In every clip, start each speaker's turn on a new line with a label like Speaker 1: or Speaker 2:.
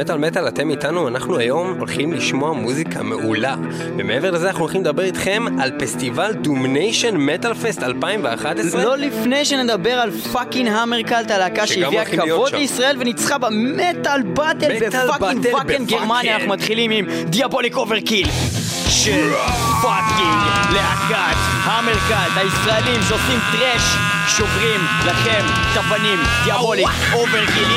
Speaker 1: מטאל מטאל, אתם איתנו, אנחנו היום הולכים לשמוע מוזיקה מעולה. ומעבר לזה אנחנו הולכים לדבר איתכם על פסטיבל Domination Metal Fest 2011.
Speaker 2: לא לפני שנדבר על fucking Hammercult, הלהקה
Speaker 1: שגם
Speaker 2: שהביאה כבוד. לישראל וניצחה ב
Speaker 1: Metal
Speaker 2: Battle
Speaker 1: ב
Speaker 2: fucking
Speaker 1: fucking.
Speaker 2: גרמניה, אנחנו מתחילים עם Diabolic Overkill של fucking להקת Hammercult, הישראלים שעושים thrash, שוברים לכם את הפנים, דיאבוליק אוברקיל,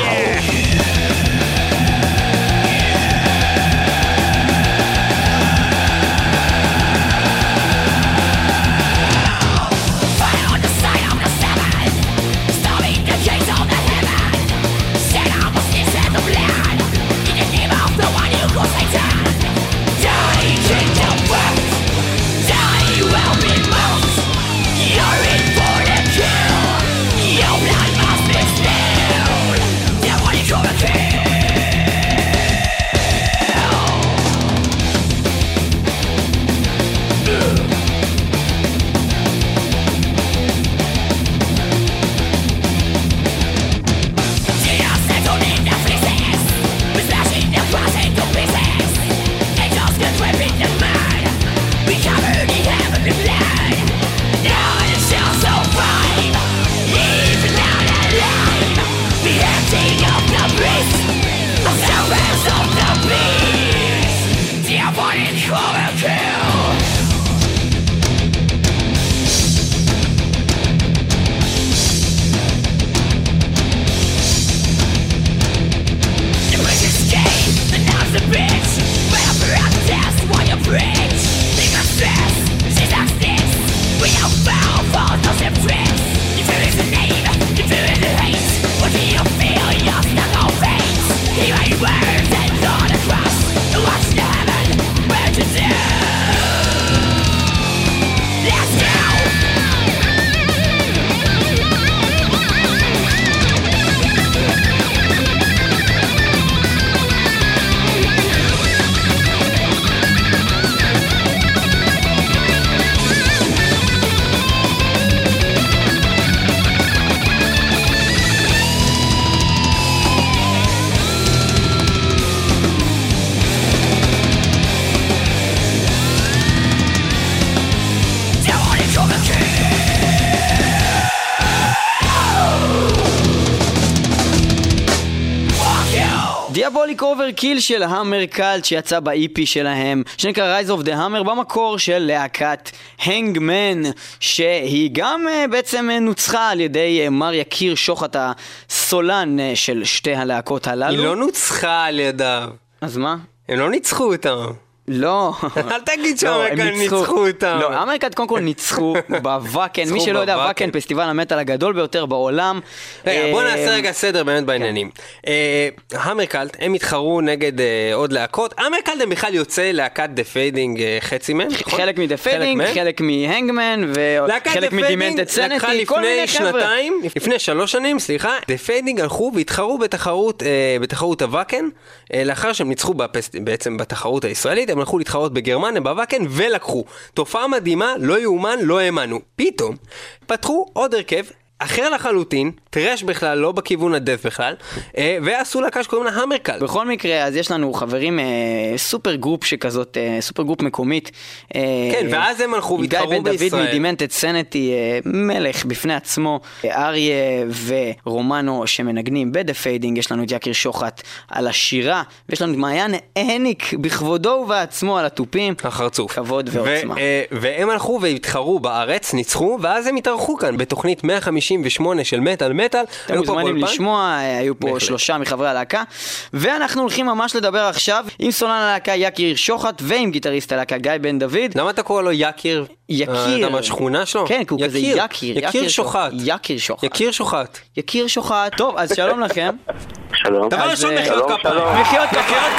Speaker 2: Overkill של Hammercult שיצא ב-EP שלהם, שנקרא Rise of the Hammer, במקור של להקת Hangman, שהיא גם אה, בעצם אה, נוצחה על ידי אה, מר יקיר שוחט הסולן uh, של שתי הלהקות הללו.
Speaker 1: היא לא נוצחה על ידיו.
Speaker 2: אז מה?
Speaker 1: הם לא ניצחו אותם.
Speaker 2: לא.
Speaker 1: אל תגיד
Speaker 2: לא, ש
Speaker 1: Hammercult ניצחו אותם.
Speaker 2: לא, Hammercult קודם כל ניצחו ב Wacken.
Speaker 1: מי
Speaker 2: שלא יודע. Wacken פסטיבל המטאל הגדול ביותר בעולם.
Speaker 1: רגע, בוא
Speaker 2: אה,
Speaker 1: נעשה רגע סדר באמת בעניינים. אה, Hammercult, הם התחרו נגד אה, עוד להקות. Hammercult הם בכלל יוצאי להקת The Fading חצי מהם, נכון?
Speaker 2: חלק מ The
Speaker 1: Fading?
Speaker 2: חלק מ
Speaker 1: Hangman,
Speaker 2: וחלק מ
Speaker 1: Demented
Speaker 2: Sanity, כל מיני
Speaker 1: לפני
Speaker 2: חבר'ה.
Speaker 1: שנתיים, לפני שלוש שנים, סליחה, The Fading הלכו והתחרו בתחרות, ה Wacken, לאחר שהם ניצחו בעצם בתחרות הישראלית, הם הלכו להתחרות בגרמניה ב Wacken ולקחו. תופעה מדהימה, לא יאומן, לא האמנו. פתאום, פתחו עוד הרכב. אחר לחלוטין, thrash בכלל, לא בכיוון ה death בכלל, אה, ועשו להקה שקוראים לה Hammercult.
Speaker 2: בכל מקרה, אז יש לנו חברים, אה, super group שכזאת, אה, super group מקומית. אה,
Speaker 1: כן, ואז הם הלכו והתחרו
Speaker 2: גיא בן דוד
Speaker 1: בישראל.
Speaker 2: מ Demented Sanity, אה, מלך בפני עצמו, אריה ורומנו שמנגנים ב The Fading, יש לנו את יקיר שוחט על השירה, ויש לנו את מעיין הניק בכבודו ובעצמו על התופים.
Speaker 1: החרצוף.
Speaker 2: כבוד ועוצמה.
Speaker 1: אה, והם הלכו והתחרו בארץ, ניצחו, ואז הם התארחו כאן בתוכנית 158 של מטאל מטאל.
Speaker 2: אתם מוזמנים. לשמוע, אה, היו פה
Speaker 1: בהחלט.
Speaker 2: שלושה מחברי הלהקה. ואנחנו הולכים ממש לדבר עכשיו עם סולן הלהקה יקיר שוחט ועם גיטריסט הלהקה גיא בן דוד.
Speaker 1: למה אתה קורא לו יקיר?
Speaker 2: יקיר.
Speaker 1: אה, אתה מהשכונה שלו?
Speaker 2: כן, כי הוא כזה יקיר.
Speaker 1: יקיר שוחט.
Speaker 2: יקיר שוחט.
Speaker 1: יקיר שוחט.
Speaker 2: יקיר שוחט. טוב, אז שלום לכם.
Speaker 3: שלום.
Speaker 1: דבר ראשון,
Speaker 2: אה,
Speaker 1: מחיאות כפיים.
Speaker 2: מחיאות כפיים.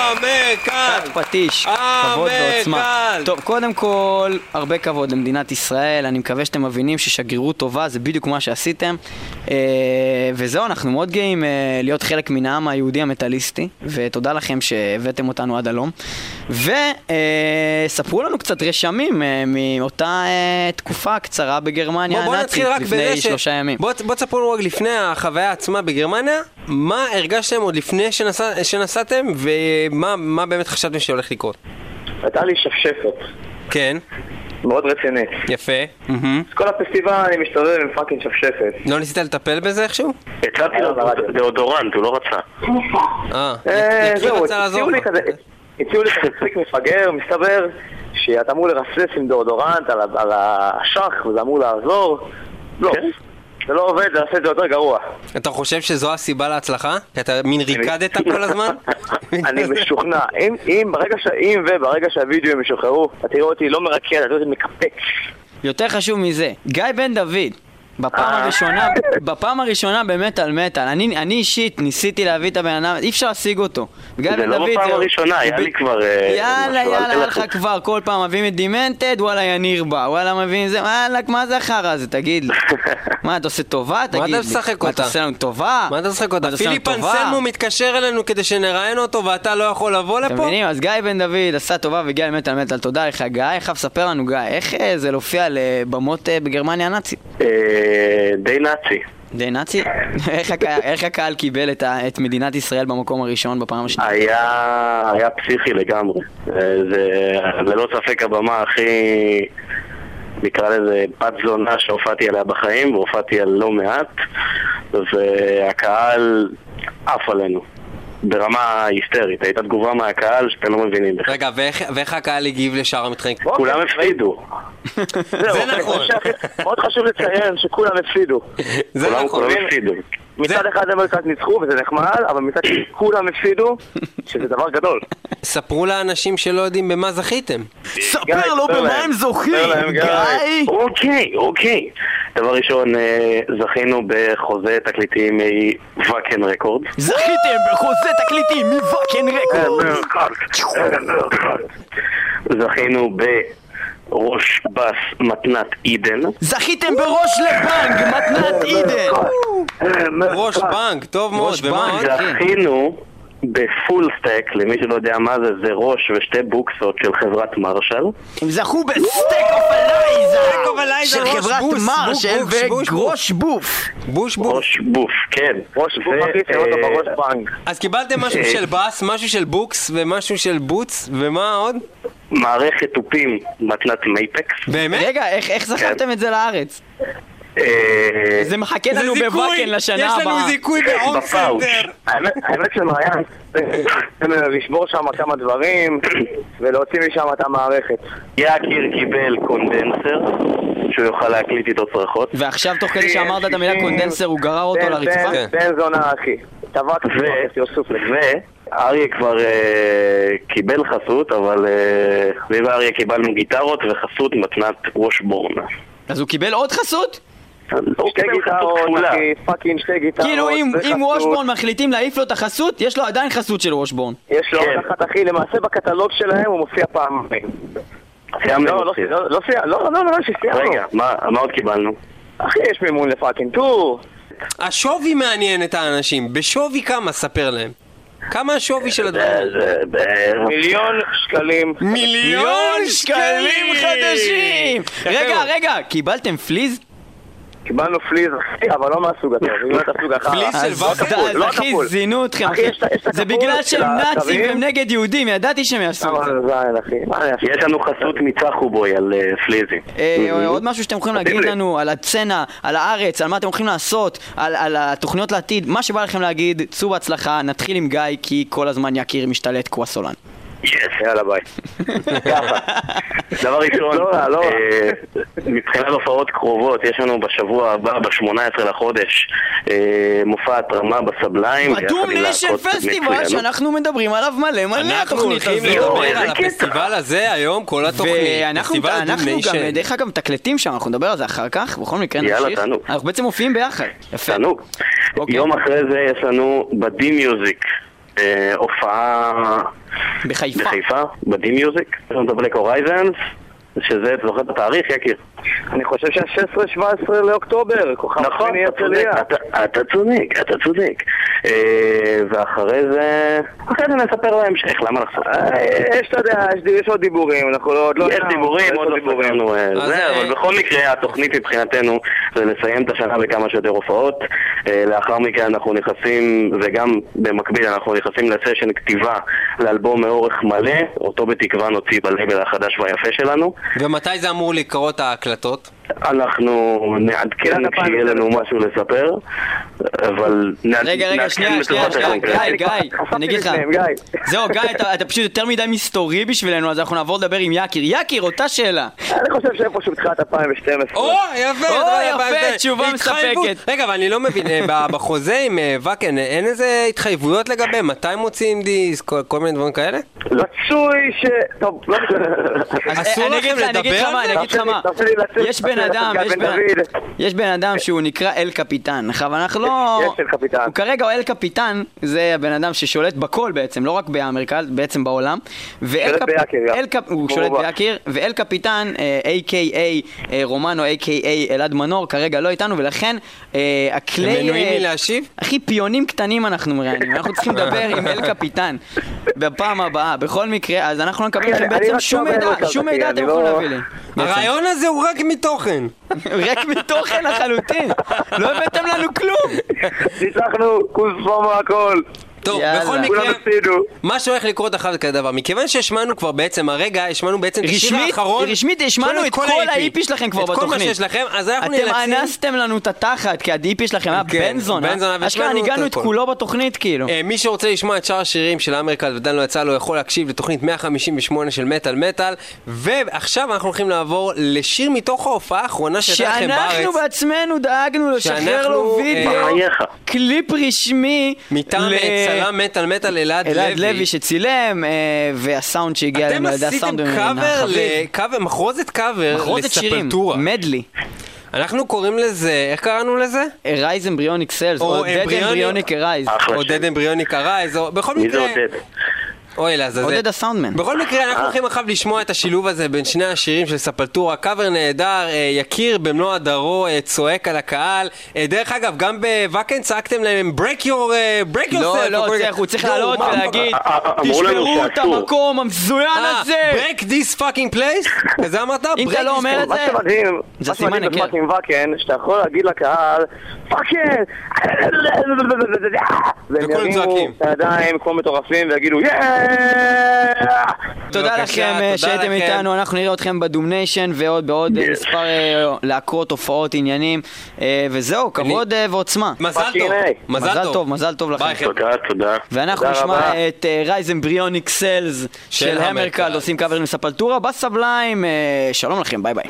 Speaker 3: תודה.
Speaker 1: המרקל.
Speaker 2: פטיש,
Speaker 1: אה,
Speaker 2: כבוד ועוצמה. טוב, קודם כל, הרבה כבוד למדינת ישראל, אני מקווה שאתם מבינים ששגרירות טובה זה בדיוק מה שעשיתם. אה, וזהו, אנחנו מאוד גאים אה, להיות חלק מן העם היהודי המטאליסטי, ותודה לכם שהבאתם אותנו עד הלום. וספרו לנו קצת רשמים אה, מאותה אה, תקופה קצרה בגרמניה הנאצית לפני. שלושה ימים.
Speaker 1: בוא, תספרו לנו רק לפני החוויה עצמה בגרמניה, מה הרגשתם עוד לפני שנסע, שנסעתם, ומה מה באמת חשבתם שהולך לקרות?
Speaker 4: הייתה לי שפשפת,
Speaker 1: כן,
Speaker 4: מאוד רצינית.
Speaker 1: יפה. מהמם.
Speaker 4: אז כל הפסטיבל אני מסתובב עם fucking שפשפת.
Speaker 1: לא ניסית לטפל בזה איכשהו?
Speaker 3: הצעתי לו דאודורנט, הוא לא רצה.
Speaker 1: אה,
Speaker 4: אה,
Speaker 1: יקיר
Speaker 4: זהו,
Speaker 1: רצה לעזור
Speaker 4: הציעו לי. כזה, הציעו לי כזה טריק מפגר, מסתבר שאתה אמור לרסס עם דאודורנט על ה- על האשך וזה אמור לעזור. לא,
Speaker 3: כן.
Speaker 4: זה לא עובד, זה עושה את זה יותר גרוע.
Speaker 1: אתה חושב שזו הסיבה להצלחה? כי אתה מין ריקדת כל הזמן?
Speaker 4: אני משוכנע, אם, אם, ברגע ש... אם וברגע שהווידאוים ישוחררו, אתה תראה אותי לא מרקד, אתה תראה אותי מקפץ.
Speaker 2: יותר חשוב מזה, גיא בן דוד, בפעם
Speaker 4: אה.
Speaker 2: הראשונה, בפעם הראשונה במטאל מטאל, אני, אני אישית ניסיתי להביא את הבן אדם, אי אפשר להשיג אותו.
Speaker 3: זה לא בפעם הראשונה, היה לי כבר, אה,
Speaker 2: יאללה, יאללה, היה. לך כבר, כל פעם מביאים את דימנטד, וואלה יניר בא, וואלה מביאים זה, וואלה, מה זה החרא הזה, תגיד לי. מה, אתה עושה טובה? תגיד לי.
Speaker 1: משחק
Speaker 2: מה,
Speaker 1: אותה?
Speaker 2: אתה עושה לנו טובה?
Speaker 1: מה אתה משחק אותה? פיליפ? אנסלמו מתקשר אלינו כדי שנראיין אותו ואתה לא יכול לבוא
Speaker 2: אתם
Speaker 1: לפה?
Speaker 2: מבינים? אז גיא בן דוד עשה טובה והגיע למטאל מטאל, תודה לך גיא. חייב לספר לנו גיא, איך אה, זה להופיע לבמות בגרמניה הנאצית?
Speaker 3: די נאצי.
Speaker 2: די נאצי? איך הקהל- איך הקהל קיבל את ה- את מדינת ישראל במקום הראשון בפעם השנייה?
Speaker 3: היה, היה פסיכי לגמרי. אה, זה ללא ספק הבמה הכי, נקרא לזה, בת זונה שהופעתי עליה בחיים, והופעתי על לא מעט, והקהל עף עלינו. ברמה היסטרית, הייתה תגובה מהקהל שאתם לא מבינים בכלל.
Speaker 1: רגע, ואיך ואיך הקהל הגיב לשאר המתחרים?
Speaker 3: כולם הפסידו.
Speaker 1: זה נכון.
Speaker 4: מאוד חשוב לציין שכולם הפסידו.
Speaker 1: זה נכון.
Speaker 3: כולם הפסידו.
Speaker 4: מצד אחד המרכז ניצחו וזה נחמד, אבל מצד שני כולם הפסידו, שזה דבר גדול.
Speaker 1: ספרו לאנשים שלא יודעים במה זכיתם.
Speaker 2: ספר לו במה. הם זוכים,
Speaker 4: גיא.
Speaker 3: אוקיי, אוקיי. דבר ראשון, אה, זכינו בחוזה תקליטים מוואקן רקורד.
Speaker 2: זכיתם בחוזה תקליטים מוואקן רקורד!
Speaker 3: זכינו בראש בס מתנת עידן.
Speaker 2: זכיתם בראש לבנק, מתנת עידן!
Speaker 1: ראש בנק, טוב מאוד,
Speaker 2: ראש
Speaker 1: ומה
Speaker 2: בנק.
Speaker 1: עוד?
Speaker 2: כן.
Speaker 3: זכינו בפול סטק, למי שלא יודע מה זה, זה ראש ושתי בוקסות של חברת מרשל.
Speaker 2: הם זכו בסטייק אוף אלייזה!
Speaker 1: סטייק אוף אלייזה,
Speaker 2: של חברת מרשל
Speaker 1: בוש,
Speaker 2: וגרוש בוף!
Speaker 1: בוש בוש.
Speaker 3: ראש בוף, כן.
Speaker 4: ראש אותו
Speaker 3: אה,
Speaker 4: בראש בנק.
Speaker 1: אז קיבלתם משהו
Speaker 3: אה.
Speaker 1: של בס, משהו של בוקס ומשהו של בוץ, ומה עוד?
Speaker 3: מערכת תופים מתנת מייפקס.
Speaker 1: באמת?
Speaker 2: רגע, איך איך זכרתם את זה לארץ? זה מחכה לנו בוואקן לשנה
Speaker 1: יש לנו
Speaker 2: הבאה.
Speaker 1: זיכוי בהום
Speaker 3: בפאוץ'.
Speaker 1: סנטר.
Speaker 4: האמת שמעיין, אה, לשבור שם כמה דברים ולהוציא משם את המערכת.
Speaker 3: יקיר קיבל קונדנסר, שהוא יוכל להקליט איתו צרחות.
Speaker 2: ועכשיו תוך כדי שאמרת את המילה קונדנסר הוא גרר אותו לרצפה?
Speaker 4: בן- בן זונה אחי. טבק יוסוף
Speaker 3: ואריה כבר אה, קיבל חסות, אבל אה, אני ואריה קיבלנו גיטרות וחסות מתנת וושבורן.
Speaker 2: אז הוא קיבל עוד חסות?
Speaker 3: הוא
Speaker 4: שתי גיטרות,
Speaker 3: כפולה.
Speaker 4: אחי, fucking שתי גיטרות.
Speaker 2: כאילו אם Washburn מחליטים להעיף לו את החסות, יש לו עדיין חסות של Washburn.
Speaker 4: יש לו
Speaker 3: כן.
Speaker 4: עוד אחת אחי, למעשה בקטלוג שלהם הוא מופיע פעמיים.
Speaker 3: סיימנו
Speaker 4: לא, לא. לא, לא, סיימנו, לא, לא, לא, לא, שסיימנו.
Speaker 3: רגע, מה עוד קיבלנו?
Speaker 4: אחי, יש מימון ל fucking tour.
Speaker 1: השווי מעניין את האנשים, בשווי כמה? ספר להם. כמה השווי של הדברים?
Speaker 3: בערך-
Speaker 4: מיליון שקלים.
Speaker 1: מיליון
Speaker 2: שקלים חדשים! רגע, רגע, קיבלתם פליז?
Speaker 4: קיבלנו פליז, אבל לא מהסוג הטוב, אם אתה סוג החרא.
Speaker 1: פליז של
Speaker 2: אז
Speaker 1: וואקן?
Speaker 4: לא
Speaker 2: אז
Speaker 4: לא
Speaker 2: אחי. זינו אתכם, זה בגלל
Speaker 4: של
Speaker 2: שהם נאצים. והם נגד יהודים, ידעתי שהם יעשו את זה.
Speaker 3: יש לנו חסות מצחובוי על אה, פליזי.
Speaker 2: אה, עוד משהו שאתם יכולים להגיד. לנו על הסצנה, על הארץ, על מה אתם הולכים לעשות, על, על התוכניות לעתיד, מה שבא לכם להגיד, צאו בהצלחה, נתחיל עם גיא, כי כל הזמן יקיר משתלט כמו הסולן.
Speaker 3: yes.
Speaker 4: יאללה ביי.
Speaker 3: ככה. דבר ראשון,
Speaker 4: לא, לא.
Speaker 3: אה, מבחינת הופעות קרובות, יש לנו בשבוע הבא, ב-18 לחודש, אה, מופע התרמה בסבליים. עם Nation
Speaker 2: פסטיבל. שאנחנו מדברים עליו מלא מלא
Speaker 1: אנחנו
Speaker 2: התוכנית
Speaker 1: הולכים
Speaker 2: הזו.
Speaker 1: לדבר
Speaker 3: איזה
Speaker 1: על. הפסטיבל הזה היום, כל התוכנית.
Speaker 2: ואנחנו אנחנו גם. דרך אגב, מתקלטים שם, אנחנו נדבר על זה אחר כך, בכל מקרה
Speaker 3: יאללה,
Speaker 2: נמשיך.
Speaker 3: תענוג.
Speaker 2: אנחנו בעצם מופיעים ביחד. יפה.
Speaker 3: תענוג.
Speaker 2: אוקיי.
Speaker 3: יום אחרי זה יש לנו בדי מיוזיק. אה, הופעה
Speaker 2: בחיפה.
Speaker 3: בחיפה, בדי מיוזיק, יש לנו את הבלק הורייזנס, שזה, אתה זוכר את התאריך, יקיר?
Speaker 4: אני חושב שה-16-17 לאוקטובר, כוכב
Speaker 3: נכון, אתה צודק,
Speaker 4: הרצליה.
Speaker 3: אתה- אתה צודק, אתה צודק. אה, ואחרי זה, אחרי זה נספר בהמשך, למה לחשוף?
Speaker 5: אה, יש, אתה יודע, יש- יש עוד דיבורים, אנחנו לא... עוד לא-
Speaker 3: יש דיבורים, עוד לא סגרנו אה,
Speaker 1: אז,
Speaker 3: זה,
Speaker 1: אה,
Speaker 3: אבל בכל מקרה התוכנית מבחינתנו זה לסיים את השנה בכמה שיותר הופעות. אה, לאחר מכן אנחנו נכנסים, וגם במקביל אנחנו נכנסים לסשן כתיבה לאלבום מאורך מלא, אותו בתקווה נוציא בלייבל החדש והיפה שלנו.
Speaker 1: ומתי זה אמור לקרות ההקלטות?
Speaker 3: אנחנו נעדכן
Speaker 5: תחילת
Speaker 3: כשיהיה לנו
Speaker 5: 2012.
Speaker 3: משהו לספר, אבל נעד-
Speaker 2: רגע, רגע,
Speaker 3: נעדכן
Speaker 2: שנייה, שנייה, שנייה. גיא, גיא, אני אגיד לך. זהו, גיא, אתה- פשוט יותר מדי מסתורי בשבילנו, אז אנחנו נעבור לדבר עם יקיר. יקיר, אותה שאלה.
Speaker 5: אני חושב שאיפשהו בתחילת 2012.
Speaker 1: או, יפה,
Speaker 2: או, יפה. תשובה. מספקת.
Speaker 1: רגע, אבל אני לא מבין, אה, בחוזה עם אה, ואקן, אה, אין איזה התחייבויות לגבי מתי מוציאים דיסק, כל- מיני דברים כאלה?
Speaker 5: רצוי ש... טוב, לא
Speaker 1: אסור
Speaker 2: אני אגיד
Speaker 1: לכם
Speaker 2: לך, אני אגיד לך
Speaker 1: לדבר
Speaker 2: מה,
Speaker 1: על
Speaker 2: אני
Speaker 1: זה?
Speaker 2: אגיד לך מה. יש בן אדם, יש בן- אדם שהוא נקרא אל קפיטן, אבל אנחנו לא...
Speaker 5: יש אל קפיטן.
Speaker 2: הוא כרגע אל קפיטן, זה הבן אדם ששולט בכל בעצם, לא רק באמריקה, בעצם בעולם. הוא שולט. ביקיר, ואל קפיטן, אה, A.K.A. אה, רומנו, A.K.A. אלעד מנור, כרגע לא איתנו, ולכן אה, הכלי...
Speaker 1: הם מנועים
Speaker 2: אה,
Speaker 1: מלהשיב?
Speaker 2: אחי, פיונים קטנים אנחנו מראיינים, אנחנו צריכים לדבר עם אל קפיטן בפעם הבאה. בכל מקרה, אז אנחנו לא נקבל
Speaker 5: אחי,
Speaker 2: לכם
Speaker 5: אני- אני
Speaker 2: בעצם שום מידע, שום מידע
Speaker 5: אני
Speaker 2: אתם
Speaker 5: לא-
Speaker 2: יכולים להביא לי.
Speaker 1: הרעיון הזה הוא רק מתוכן.
Speaker 2: ריק מתוכן לחלוטין, לא הבאתם לנו כלום.
Speaker 5: ניצחנו, כוספו מהכל.
Speaker 1: טוב,
Speaker 2: יאללה.
Speaker 1: בכל מקרה. מה שהולך לקרות אחר כזה דבר, מכיוון שהשמענו כבר בעצם הרגע, השמענו בעצם את השיר האחרון.
Speaker 2: רשמית השמענו את כל ה-EP שלכם כבר
Speaker 1: את כל מה
Speaker 2: בתוכנית.
Speaker 1: שיש לכם, אז אנחנו
Speaker 2: אתם
Speaker 1: נאלצים...
Speaker 2: אנסתם לנו את התחת, כי ה-DP שלכם היה
Speaker 1: כן,
Speaker 2: בן זונה.
Speaker 1: בן זונה,
Speaker 2: אשכרה ניגענו
Speaker 1: את.
Speaker 2: כולו בתוכנית כאילו.
Speaker 1: אה, מי שרוצה לשמוע את שאר השירים של אמריקל ודן לא יצא לו יכול להקשיב לתוכנית 158 של מטאל מטאל ועכשיו אנחנו הולכים לעבור לשיר מתוך ההופעה האחרונה שהייתה לכם בארץ
Speaker 2: שאנחנו בעצמנו דאגנו לשחרר לו
Speaker 1: אה,
Speaker 2: וידאו. קליפ רשמי,
Speaker 1: מטעם
Speaker 2: ל-
Speaker 1: צלם מטאל מטאל אלעד
Speaker 2: אלעד
Speaker 1: לוי
Speaker 2: לוי שצילם, אה, והסאונד שהגיע אלינו על ידי
Speaker 1: עשיתם
Speaker 2: הסאונד
Speaker 1: קאבר,
Speaker 2: החביב.
Speaker 1: מחרוזת קאבר
Speaker 2: מחרוזת שירים,
Speaker 1: לספולטורה
Speaker 2: medley.
Speaker 1: אנחנו קוראים לזה, איך קראנו לזה?
Speaker 2: Arise Embryonic Cells,
Speaker 1: או
Speaker 2: Embryonic Arise.
Speaker 3: אחלה
Speaker 1: או. Dead Embryonic Arise, או בכל
Speaker 3: מי זה
Speaker 1: מקרה... אוי לעזאזל.
Speaker 2: עודד הסאונדמן.
Speaker 1: בכל מקרה, אנחנו הולכים עכשיו לשמוע את השילוב הזה בין שני השירים של ספולטורה. קאבר נהדר, אה, יקיר במלוא הדרו, אה, צועק על הקהל. אה, דרך אגב, גם בוואקן צעקתם להם break your, אה, break yourself.
Speaker 2: לא,
Speaker 1: או
Speaker 2: לא,
Speaker 1: כל-
Speaker 2: צריך, הוא צריך לעלות
Speaker 1: מה-
Speaker 2: ולהגיד,
Speaker 3: אה, אה,
Speaker 2: תשברו את
Speaker 3: שאסור."
Speaker 2: המקום המזוין
Speaker 1: אה,
Speaker 2: הזה!
Speaker 1: break this fucking place? כזה אמרת?
Speaker 2: אם אתה
Speaker 1: Break
Speaker 2: לא אומר את
Speaker 5: מה
Speaker 2: זה,
Speaker 5: שמדהים, מה שמדהים
Speaker 2: היכר.
Speaker 5: בפאקינג ואקן, שאתה יכול להגיד לקהל, פאקינג! והם
Speaker 1: וכולם
Speaker 5: ירימו
Speaker 1: צועקים.
Speaker 5: את הידיים כמו מטורפים ויגידו יאה!
Speaker 2: תודה לכם אה, שהייתם. איתנו, אנחנו נראה אתכם בדומניישן ועוד בעוד אה. מספר אה, להקות, הופעות, עניינים, וזהו, כבוד ועוצמה.
Speaker 1: מזל טוב.
Speaker 2: מזל טוב, מזל טוב לכם.
Speaker 3: תודה, תודה.
Speaker 2: ואנחנו נשמע. את Rise Embryonic Cells של
Speaker 1: של
Speaker 2: המר
Speaker 1: קאלט, המר קאלט.
Speaker 2: עושים קאברים לספולטורה בסבליים, שלום לכם, ביי ביי.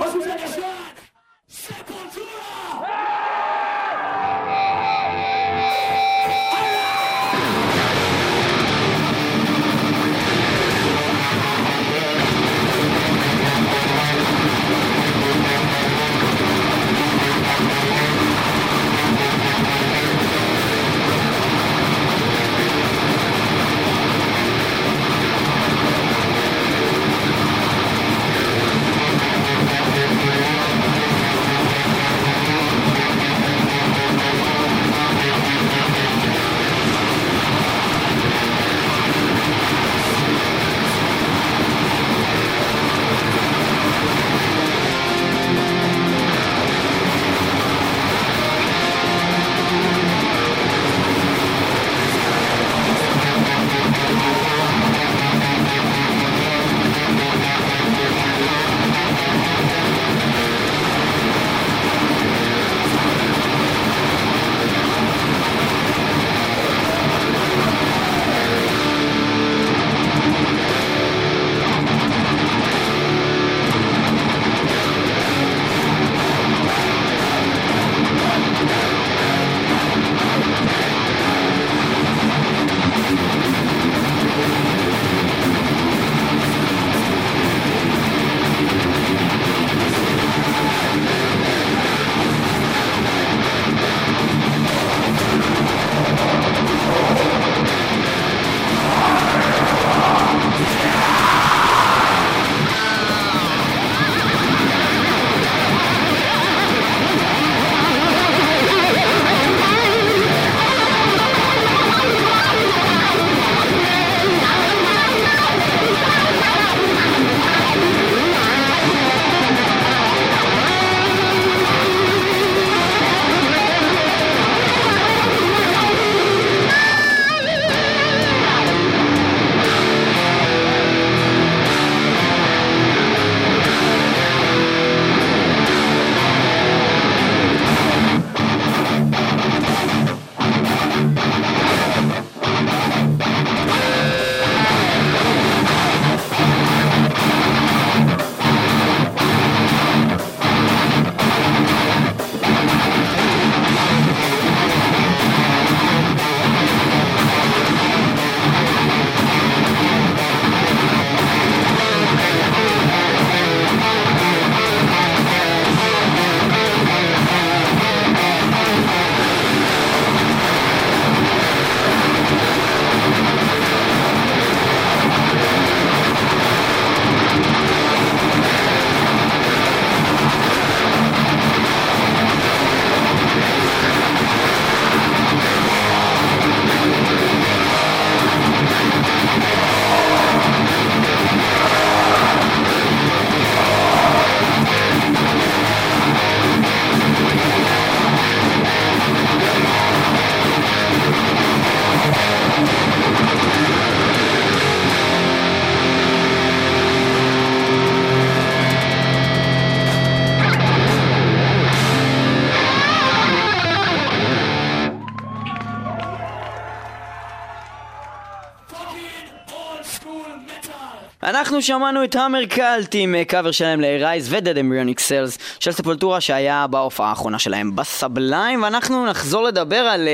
Speaker 2: אנחנו שמענו את המר קאלט עם אה, קאבר שלהם ל-Arise ו-Dead Embryonic Cells של ספולטורה שהיה בהופעה האחרונה שלהם בסבליים ואנחנו נחזור לדבר על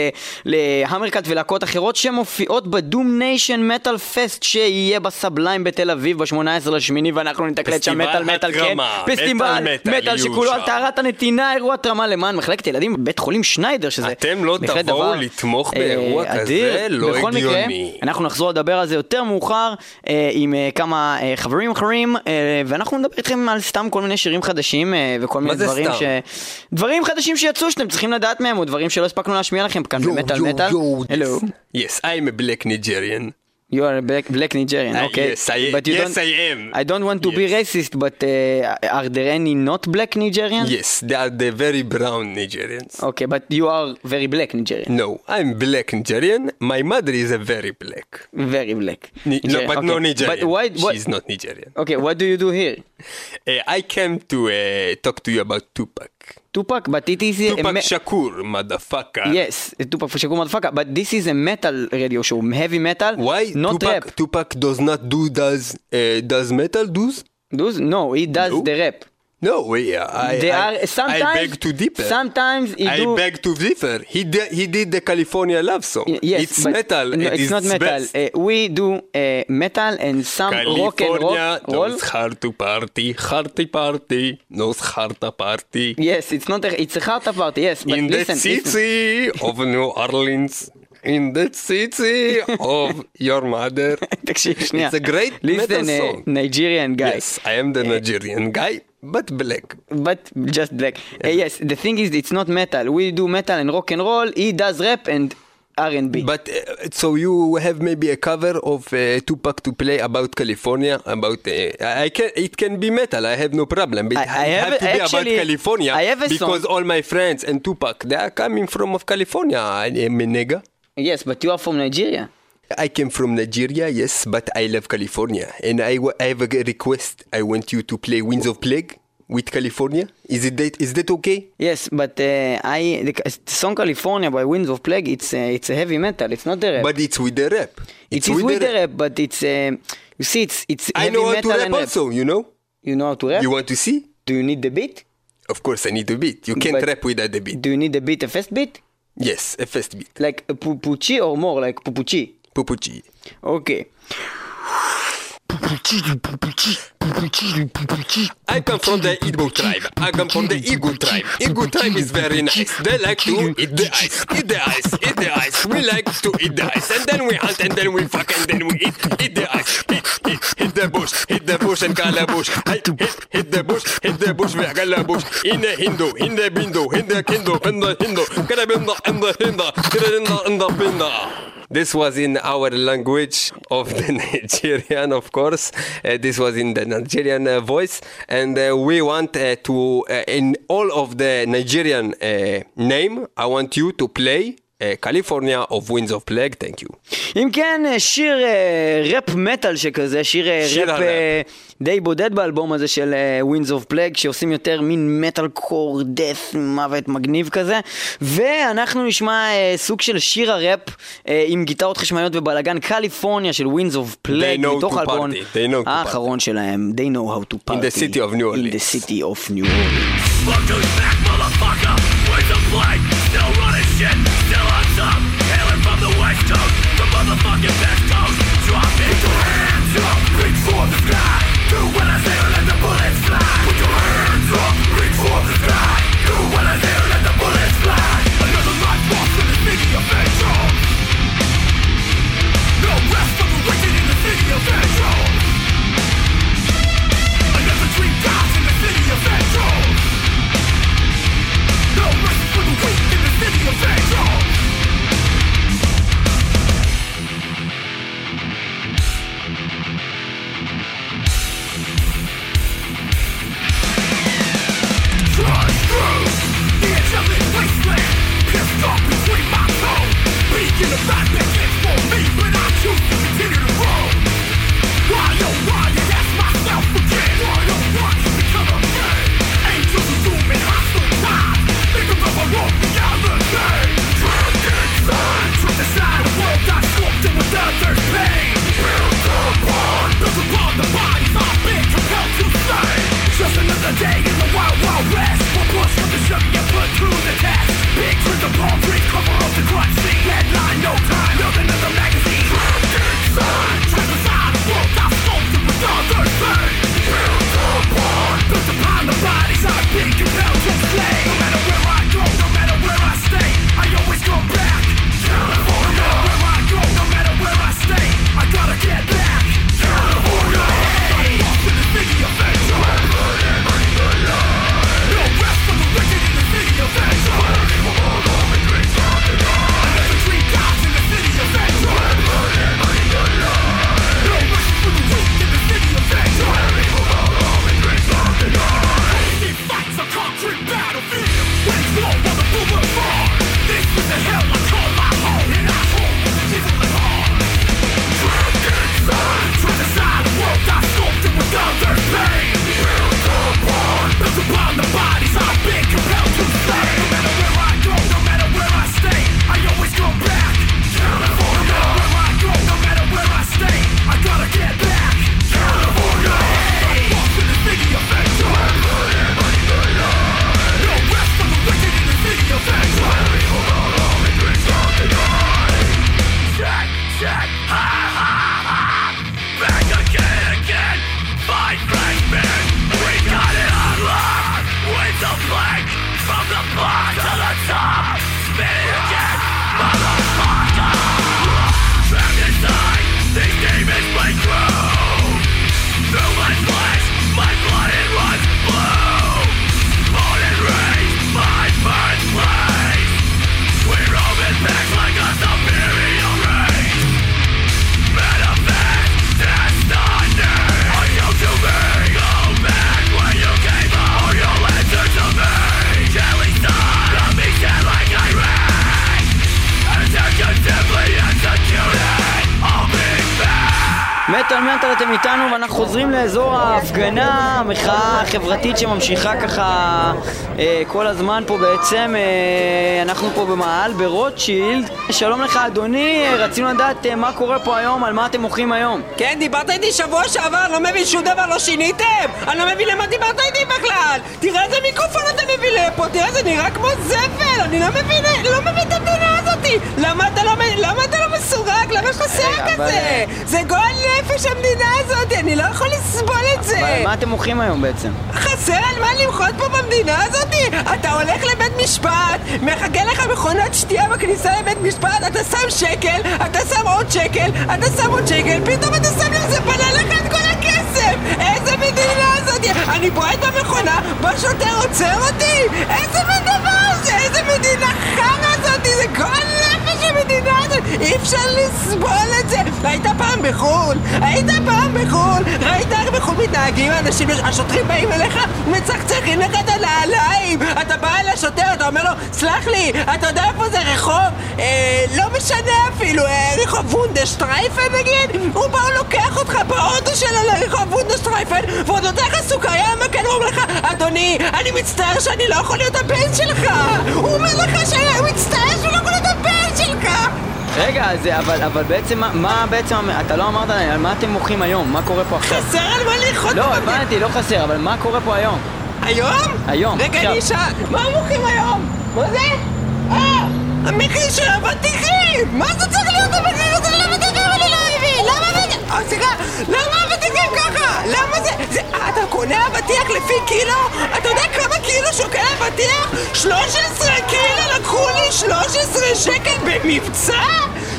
Speaker 2: המר קאלט ולהקות אחרות שמופיעות ב Doom Nation Metal Fest שיהיה בסבליים בתל אביב ב-18 לשמיני ואנחנו נתקלט שם מטאל מטאל כן פסטיבל מטאל שכולו על טהרת הנתינה אירוע התרמה למען מחלקת ילדים בבית חולים שניידר שזה
Speaker 1: אתם לא תבואו לתמוך
Speaker 2: אה,
Speaker 1: באירוע. כזה? לא הגיוני.
Speaker 2: אנחנו נחזור לדבר על זה יותר מאוחר אה, עם אה, כמה חברים אחרים, אה, ואנחנו נדבר איתכם על סתם כל מיני שירים חדשים אה, וכל מיני דברים
Speaker 1: סתם?
Speaker 2: ש... דברים חדשים שיצאו שאתם צריכים לדעת מהם, או דברים שלא הספקנו להשמיע לכם כאן במטאל מטאל. הלו.
Speaker 1: Yes, I'm a black Nigerian.
Speaker 2: You are a black, black Nigerian,
Speaker 1: Uh,
Speaker 2: okay.
Speaker 1: yes, I-
Speaker 2: But you
Speaker 1: yes,
Speaker 2: don't,
Speaker 1: I am.
Speaker 2: I don't want to be racist, but uh, are there any not black Nigerians?
Speaker 1: Yes, they are the very brown Nigerians.
Speaker 2: Okay, but you are very black Nigerian.
Speaker 1: No, I'm black Nigerian. My mother is a very black.
Speaker 2: Very black.
Speaker 1: Ni- no, but
Speaker 2: okay.
Speaker 1: no Nigerian.
Speaker 2: But why, what,
Speaker 1: She's not Nigerian.
Speaker 2: Okay, what do you do here?
Speaker 1: Uh, I came to uh, talk to you about Tupac.
Speaker 2: Tupac, but it is a
Speaker 1: Tupac Shakur, motherfucker.
Speaker 2: Yes, Tupac Shakur motherfucker, but this is a metal radio show, heavy metal,
Speaker 1: Why
Speaker 2: not
Speaker 1: Tupac,
Speaker 2: rap.
Speaker 1: Tupac does not do does uh, does metal does?
Speaker 2: Those, no, he does
Speaker 1: No.
Speaker 2: the rap.
Speaker 1: No, we, I,
Speaker 2: They
Speaker 1: I,
Speaker 2: are sometimes.
Speaker 1: I beg to differ.
Speaker 2: Sometimes he
Speaker 1: I
Speaker 2: do.
Speaker 1: beg to differ. He did, he did the California love song.
Speaker 2: Y- Yes,
Speaker 1: it's
Speaker 2: but
Speaker 1: metal.
Speaker 2: No,
Speaker 1: at
Speaker 2: it's
Speaker 1: its
Speaker 2: not metal.
Speaker 1: best.
Speaker 2: Uh, we do uh, metal and some rock and roll.
Speaker 1: California
Speaker 2: roll.
Speaker 1: knows hard to party, hard to party, knows hard to party.
Speaker 2: Yes, it's not. A, it's a harta party. Yes, but
Speaker 1: In the
Speaker 2: listen, listen.
Speaker 1: city of New Orleans, in the city of your mother.
Speaker 2: תקשיב שנייה.
Speaker 1: It's a great
Speaker 2: listen,
Speaker 1: metal
Speaker 2: uh,
Speaker 1: song.
Speaker 2: Nigerian guy.
Speaker 1: Yes, I am the Nigerian guy, but black.
Speaker 2: But just black. Uh, yes, the thing is, it's not metal. We do metal and rock and roll. He does rap and R&B.
Speaker 1: But uh, so you have maybe a cover of uh, Tupac to play about California, about uh, I can it can be metal. I have no problem. But
Speaker 2: I- I have
Speaker 1: have to be
Speaker 2: actually-
Speaker 1: about California
Speaker 2: I have a
Speaker 1: because
Speaker 2: song.
Speaker 1: all my friends and Tupac they are coming from of California. I am a nigga.
Speaker 2: yes, but you are from Nigeria.
Speaker 1: I came from Nigeria, yes, but I love California, and I, I have a request. I want you to play Winds of Plague with California. Is it that, is that okay?
Speaker 2: Yes, but uh, I the, the song California by Winds of Plague. It's uh, it's a heavy metal. It's not the rap.
Speaker 1: But it's with the rap.
Speaker 2: it
Speaker 1: It's
Speaker 2: is with the rap, but it's uh, you see, it's it's
Speaker 1: I know how to rap
Speaker 2: rap.
Speaker 1: also. You know.
Speaker 2: You know how to rap?
Speaker 1: You want to see?
Speaker 2: Do you need the beat?
Speaker 1: Of course, I need the beat. You can't
Speaker 2: But-
Speaker 1: rap without the beat.
Speaker 2: Do you need the beat, a fast beat?
Speaker 1: Yes, a first beat.
Speaker 2: Like a pupuchi or more like pupuchi?
Speaker 1: Pupuchi.
Speaker 2: Okay. Pupuchi do pupuchi.
Speaker 1: I come from the Igbo tribe. I come from the Igbo tribe. Igbo tribe is very nice. They like to eat the ice, eat the ice, eat the ice. We like to eat the ice, and then we hunt, and then we fuck, and then we eat, eat the ice. Hit, hit, hit the bush, hit the bush and calabush. Hit, hit, hit the bush, hit the bush, we calabush. In the Hindu, in the bindu, in the kindu, in the Hindu. Karabinda, in the Hinda, Karabinda, in the binda. This was in our language of the Nigerian, of course. Uh, this was in the Nigerian uh, voice, and uh, we want uh, to, uh, in all of the Nigerian uh, name, I want you to play uh, California of Winds of Plague. Thank you.
Speaker 2: אם כן, אה, שיר אה, ראפ מטאל שכזה, שיר אה,
Speaker 1: שיר
Speaker 2: ראפ. אה, די בודד באלבום הזה של אה, Winds of Plague, שעושים יותר מין מטאל קור, דף, מוות מגניב כזה. ואנחנו נשמע אה, סוג של שיר הראפ אה, עם גיטרות חשמליות ובלאגן קליפורניה של Winds of Plague, מתוך האלבום האחרון שלהם, They know how to party.
Speaker 1: In the city of New
Speaker 2: In the
Speaker 1: Orleans.
Speaker 2: city of New Orleans. מטאל מטאל אתם איתנו ואנחנו חוזרים לאזור ההפגנה, המחאה החברתית שממשיכה ככה אה, כל הזמן פה בעצם. אה, אנחנו פה במאהל ברוטשילד. שלום לך אדוני, אה, רצינו לדעת אה, מה קורה פה היום, על מה אתם מוחים היום.
Speaker 1: כן, דיברת איתי שבוע שעבר, לא מבין שום דבר, לא שיניתם! אני לא מבין למה דיברת איתי בכלל! תראה איזה מיקרופון אתה מביא לפה, תראה זה נראה כמו זבל! אני לא מבין, לא מבין את המדינה הזאתי! למה אתה לא, למה אתה לא מסורק? למה יש לך שיער כזה? זה גועל נפש המדינה הזאתי, אני לא יכול לסבול את זה!
Speaker 2: אבל מה אתם מוחים היום בעצם?
Speaker 1: חסר על מה למחות פה במדינה הזאתי? אתה הולך לבית משפט, מחכה לך מכונת שתייה בכניסה לבית משפט, אתה שם שקל, אתה שם עוד שקל, אתה שם עוד שקל, פתאום אתה שם לזה בנה לך את כל הכסף! איזה מדינה הזאתי? אני בועט במכונה, בא שוטר עוצר אותי! איזה מין דבר זה? איזה מדינה חרא זאתי? זה גועל המדינה הזאת! אי אפשר לסבול את זה! היית פעם בחו"ל? היית פעם בחו"ל? ראית איך בחו"ל מתנהגים האנשים? השוטרים באים אליך, מצחצחים לך את הנעליים! אתה בא אל השוטר, אתה אומר לו, סלח לי, אתה יודע איפה זה רחוב? אה, לא משנה אפילו, אה, רחוב וונדשטרייפן נגיד? הוא בא, הוא לוקח אותך באוטו שלו לרחוב וונדשטרייפן ועוד נותן לך סוכריה מהמקן, הוא אומר לך, אדוני, אני מצטער שאני לא יכול להיות הבן שלך! הוא אומר לך שהוא מצטער שהוא לא יכול להיות הבן שלך!
Speaker 2: רגע, זה, אבל, אבל בעצם, מה, בעצם, אתה לא אמרת על מה אתם מוחים היום? מה קורה פה עכשיו?
Speaker 1: חסר על מה לאכול
Speaker 2: לא. הבנתי, לא חסר, אבל מה קורה פה היום?
Speaker 1: היום?
Speaker 2: היום,
Speaker 1: רגע. אני אשאל, מה המוחים היום? מה זה? אה, המחיר של האבטיחים! מה זה צריך להיות המחיר הזה של האבטיחים? סליחה, למה האבטיחים ככה? למה זה... זה... אתה קונה אבטיח לפי קילו? אתה יודע כמה קילו שוקל אבטיח? 13 קילו לקחו לי 13 שקל במבצע?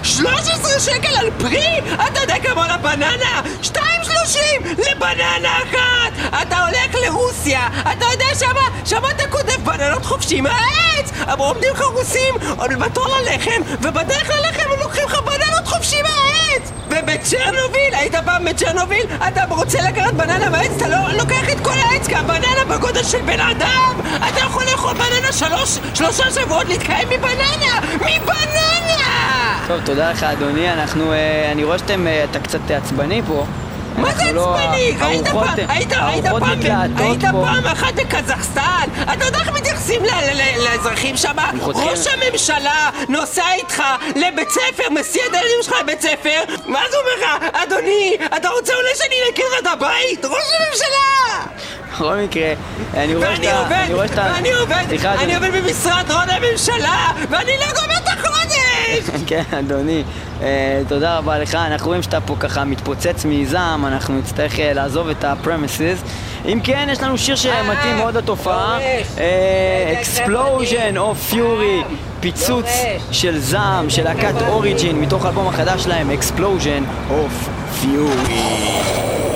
Speaker 1: 13 שקל על פרי? אתה יודע כמה עולה בננה? 2.30 לבננה אחת! אתה הולך לרוסיה, אתה יודע שמה, שמה אתה כותב בננות חופשי מהעץ! אבל עומדים לך רוסים עוד בתור ללחם, ובדרך ללחם הם לוקחים לך ובצ'רנוביל, היית פעם בצ'רנוביל? אתה רוצה לקחת בננה מהעץ, אתה לא לוקח את כל העץ, כי הבננה בגודל של בן אדם! אתה יכול לאכול בננה שלוש, שלושה שבועות להתקיים מבננה! מבננה!
Speaker 2: טוב, תודה לך אדוני, אנחנו, אה, אני רואה שאתם, אה, אתה קצת עצבני פה.
Speaker 1: מה זה
Speaker 2: לא-
Speaker 1: עצבני?
Speaker 2: הרוחות-
Speaker 1: פעם, היית, היית פעם, היית. פעם אחת בקזחסטן? אתה יודע איך מתייחסים לאזרחים שם? ראש הממשלה נוסע איתך לבית ספר, מסיע את הילדים שלך לבית ספר, מה זה אומר לך? אדוני, אתה רוצה אולי שאני אנקר לך את הבית? ראש הממשלה!
Speaker 2: בכל מקרה, אני רואה
Speaker 1: ואני
Speaker 2: שאתה...
Speaker 1: ואני עובד,
Speaker 2: סליחה,
Speaker 1: אני
Speaker 2: אדוני.
Speaker 1: עובד במשרד ראש הממשלה, ואני לא גומר את החודש!
Speaker 2: כן, אדוני, אה, תודה רבה לך. אנחנו רואים שאתה פה ככה מתפוצץ מזעם, אנחנו נצטרך אה, לעזוב את ה-premises. אם כן, יש לנו שיר שמתאים מאוד לתופעה. אה,
Speaker 1: רגע,
Speaker 2: Explosion of Fury, פיצוץ
Speaker 1: דורש.
Speaker 2: של זעם, של להקת אוריג'ין, מתוך האלבום החדש שלהם, Explosion of Fury.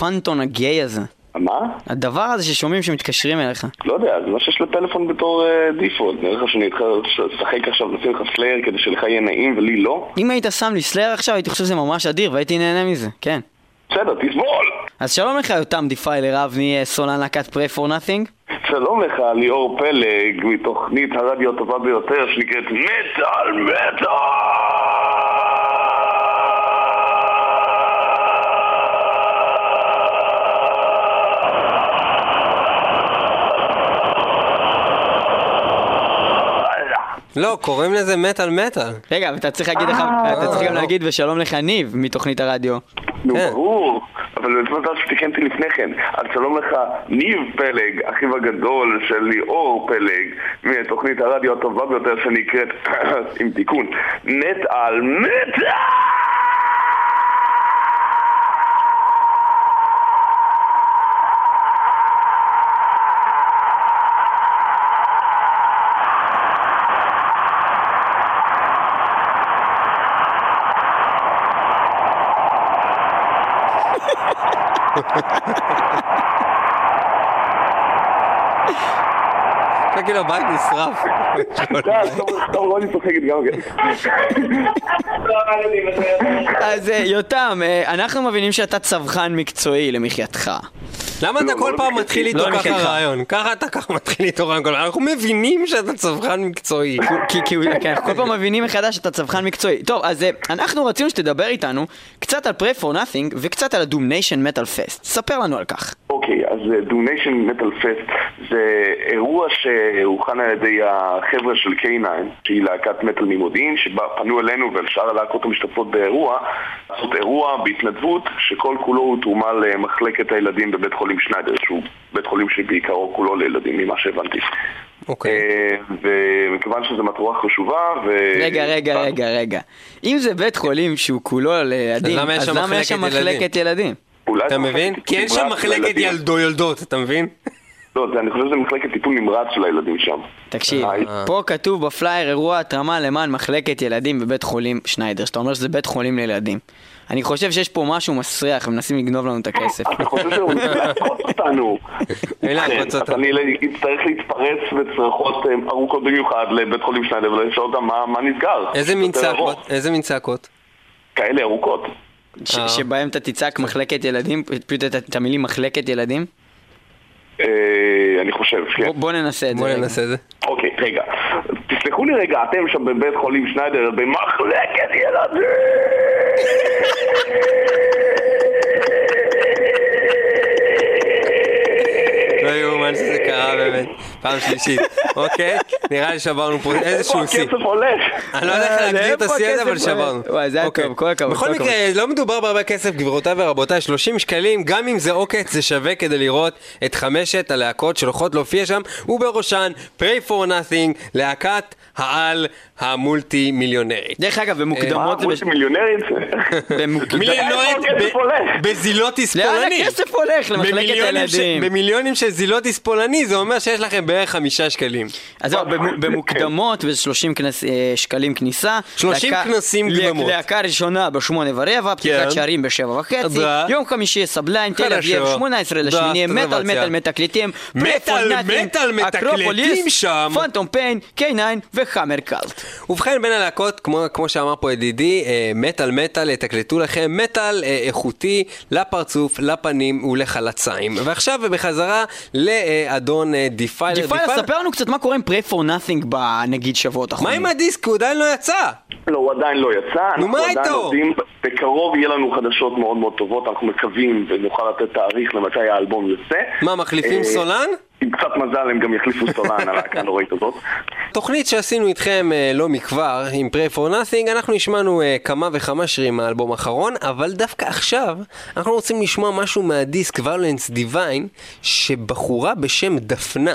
Speaker 2: הרינגטון הגיי הזה?
Speaker 6: מה?
Speaker 2: הדבר הזה ששומעים שמתקשרים אליך.
Speaker 6: לא יודע, זה מה שיש לפלאפון בתור default. נראה לך שאני אתחיל לשחק עכשיו, נשים לך סלייר כדי שלך יהיה נעים ולי לא?
Speaker 2: אם היית שם לי סלייר עכשיו, הייתי חושב שזה ממש אדיר והייתי נהנה מזה, כן.
Speaker 6: בסדר, תסבול!
Speaker 2: אז שלום לך יותם דיפיילר, אבני אה, סולן להקת Pray for Nothing.
Speaker 6: שלום לך, ליאור פלג, מתוכנית הרדיו הטובה ביותר שנקראת מטאל מטאל!
Speaker 1: לא, קוראים לזה מטאל מטאל.
Speaker 2: רגע, אבל אתה צריך להגיד לך, אתה צריך גם להגיד ושלום לך ניב מתוכנית הרדיו.
Speaker 6: נו,
Speaker 1: כן.
Speaker 6: ברור, אבל זה מזל שתיקנתי לפני כן. אז שלום לך, ניב פלג, אחיו הגדול של ליאור פלג, מתוכנית הרדיו הטובה ביותר שנקראת, עם תיקון, מטאל מטאל!
Speaker 1: עכשיו כאילו הבית נשרף.
Speaker 6: טוב, רוני צוחקת גם כן.
Speaker 2: אז אה, יותם, אה, אנחנו מבינים שאתה צווחן מקצועי למחייתך.
Speaker 1: למה אתה
Speaker 6: לא,
Speaker 1: כל
Speaker 6: לא
Speaker 1: פעם מתחיל. איתו
Speaker 2: לא
Speaker 1: ככה. ראיון? ככה אתה ככה מתחיל איתו ראיון. אנחנו מבינים שאתה צווחן מקצועי.
Speaker 2: כי, הוא- כן, אנחנו כל פעם מבינים מחדש שאתה צווחן מקצועי. טוב, אז אה, אנחנו רצינו שתדבר איתנו קצת על Pray for Nothing וקצת על ה Doom Nation Metal Fest. ספר לנו על כך.
Speaker 6: אוקיי, אז דוניישן מטאל פסט זה אירוע שהוכן על ידי החבר'ה של K9, שהיא להקת מטאל ממודיעין, שבה פנו אלינו ואל שאר הלהקות המשתתפות באירוע, לעשות אירוע בהתנדבות שכל כולו הוא תרומה למחלקת הילדים בבית חולים שניידר, שהוא בית חולים שבעיקרו כולו לילדים, ממה שהבנתי.
Speaker 1: אוקיי.
Speaker 6: אה, ומכיוון שזו מטרה חשובה, ו...
Speaker 2: רגע, רגע, רגע, רגע. אם זה בית חולים שהוא כולו לילדים,
Speaker 1: אז למה יש
Speaker 2: אז
Speaker 1: שם
Speaker 2: למה יש שם
Speaker 1: מחלקת
Speaker 2: מחלקת ילדים?
Speaker 6: אולי
Speaker 1: אתה מבין?
Speaker 6: מחלקת
Speaker 1: כי אין שם מחלקת. ילדו יולדות, אתה מבין?
Speaker 6: לא, זה- אני חושב שזה מחלקת טיפול נמרץ של הילדים שם.
Speaker 2: תקשיב,
Speaker 6: אה.
Speaker 2: פה כתוב בפלייר אירוע התרמה למען מחלקת ילדים בבית חולים שניידר, שאתה אומר שזה בית חולים לילדים. אני חושב שיש פה משהו מסריח ומנסים לגנוב לנו את הכסף.
Speaker 6: אתה חושב שהוא ניסה לעקוץ אותנו?
Speaker 1: לעקוץ
Speaker 6: אז
Speaker 1: אותנו.
Speaker 6: אני אצטרך להתפרץ בצרחות אה, ארוכות במיוחד לבית חולים שניידר ולשאול אותם מה נסגר.
Speaker 1: איזה מין צעקות?
Speaker 6: כאלה ארוכות.
Speaker 2: ש-
Speaker 1: אה.
Speaker 2: שבהם אתה תצעק מחלקת ילדים, פשוט את- את המילים מחלקת ילדים?
Speaker 6: אה, אני חושב, כן.
Speaker 2: בוא- בוא ננסה את זה.
Speaker 1: בוא
Speaker 2: רגע.
Speaker 1: ננסה את זה.
Speaker 6: אוקיי, רגע. תסלחו לי רגע, אתם שם בבית חולים שניידר במחלקת ילדים!
Speaker 1: לא יאומן שזה קרה באמת. פעם שלישית. אוקיי? נראה לי שברנו פה איזשהו
Speaker 6: איפה
Speaker 1: שיא.
Speaker 6: הכסף הולך?
Speaker 1: אני לא יודע איך
Speaker 2: אה,
Speaker 1: להגדיר את השיא הזה, אבל שברנו.
Speaker 2: וואי, זה היה
Speaker 1: אוקיי.
Speaker 2: טוב, כל הכבוד,
Speaker 1: בכל
Speaker 2: כל
Speaker 1: מקרה, לא מדובר בהרבה כסף, גבירותיי ורבותיי, 30 שקלים, גם אם זה עוקץ, זה שווה כדי לראות את חמשת הלהקות שהולכות להופיע שם, ובראשן Pray for Nothing, להקת העל המולטי מיליונרית.
Speaker 2: דרך אגב,
Speaker 6: מה,
Speaker 2: במוקדמות. בש-
Speaker 6: מולטי מיליונרית?
Speaker 1: מיליונרית
Speaker 6: לאן הכסף הולך?
Speaker 1: בזילוטיס
Speaker 2: לאן
Speaker 1: פולני.
Speaker 2: הכסף הולך? למחלקת הילדים.
Speaker 1: במיליונים של זילוטיס פולני, זה אומר שיש לכם בערך חמישה שקלים.
Speaker 2: אז זהו, כן. במוקדמות, וזה 30 כנס, אה, שקלים כניסה.
Speaker 1: 30
Speaker 2: דקה,
Speaker 1: כנסים קדמות.
Speaker 2: להקה ראשונה ב-8 ורבע, פתיחת
Speaker 1: כן.
Speaker 2: שערים ב-7 וחצי. יום חמישי סבליים, תל אביב, 18 לשמיני, מטאל מטאל מתקליטים.
Speaker 1: מטאל מטאל מתקליטים שם.
Speaker 2: פנטום פיין, K9 וחאמר קאלט.
Speaker 1: ובכן, בין הלהקות, כמו שאמר פה ידידי, אה, מטאל מטאל, תקלטו לכם מטאל אה, איכותי לפרצוף, לפנים ולחלציים. ועכשיו בחזרה לאדון דיפיילר.
Speaker 2: דיפיילר, ספר לנו קצת מה קורה עם Pray for Nothing בנגיד שבועות האחרונים.
Speaker 1: מה עם הדיסק? הוא עדיין לא יצא.
Speaker 6: לא, הוא עדיין לא יצא. נו,
Speaker 1: מה איתו?
Speaker 6: בקרוב יהיה לנו חדשות מאוד מאוד טובות, אנחנו מקווים ונוכל לתת תאריך למתי האלבום יוצא.
Speaker 1: מה, מחליפים
Speaker 6: אה,
Speaker 1: סולן?
Speaker 6: עם קצת מזל הם גם יחליפו סולן על ההקה הזאת.
Speaker 1: תוכנית שעשינו איתכם אה, לא מכבר, עם Pray for Nothing, אנחנו השמענו אה, כמה וכמה שירים מהאלבום האחרון, אבל דווקא עכשיו אנחנו רוצים לשמוע משהו מהדיסק Violence Divine, שבחורה בשם דפנה.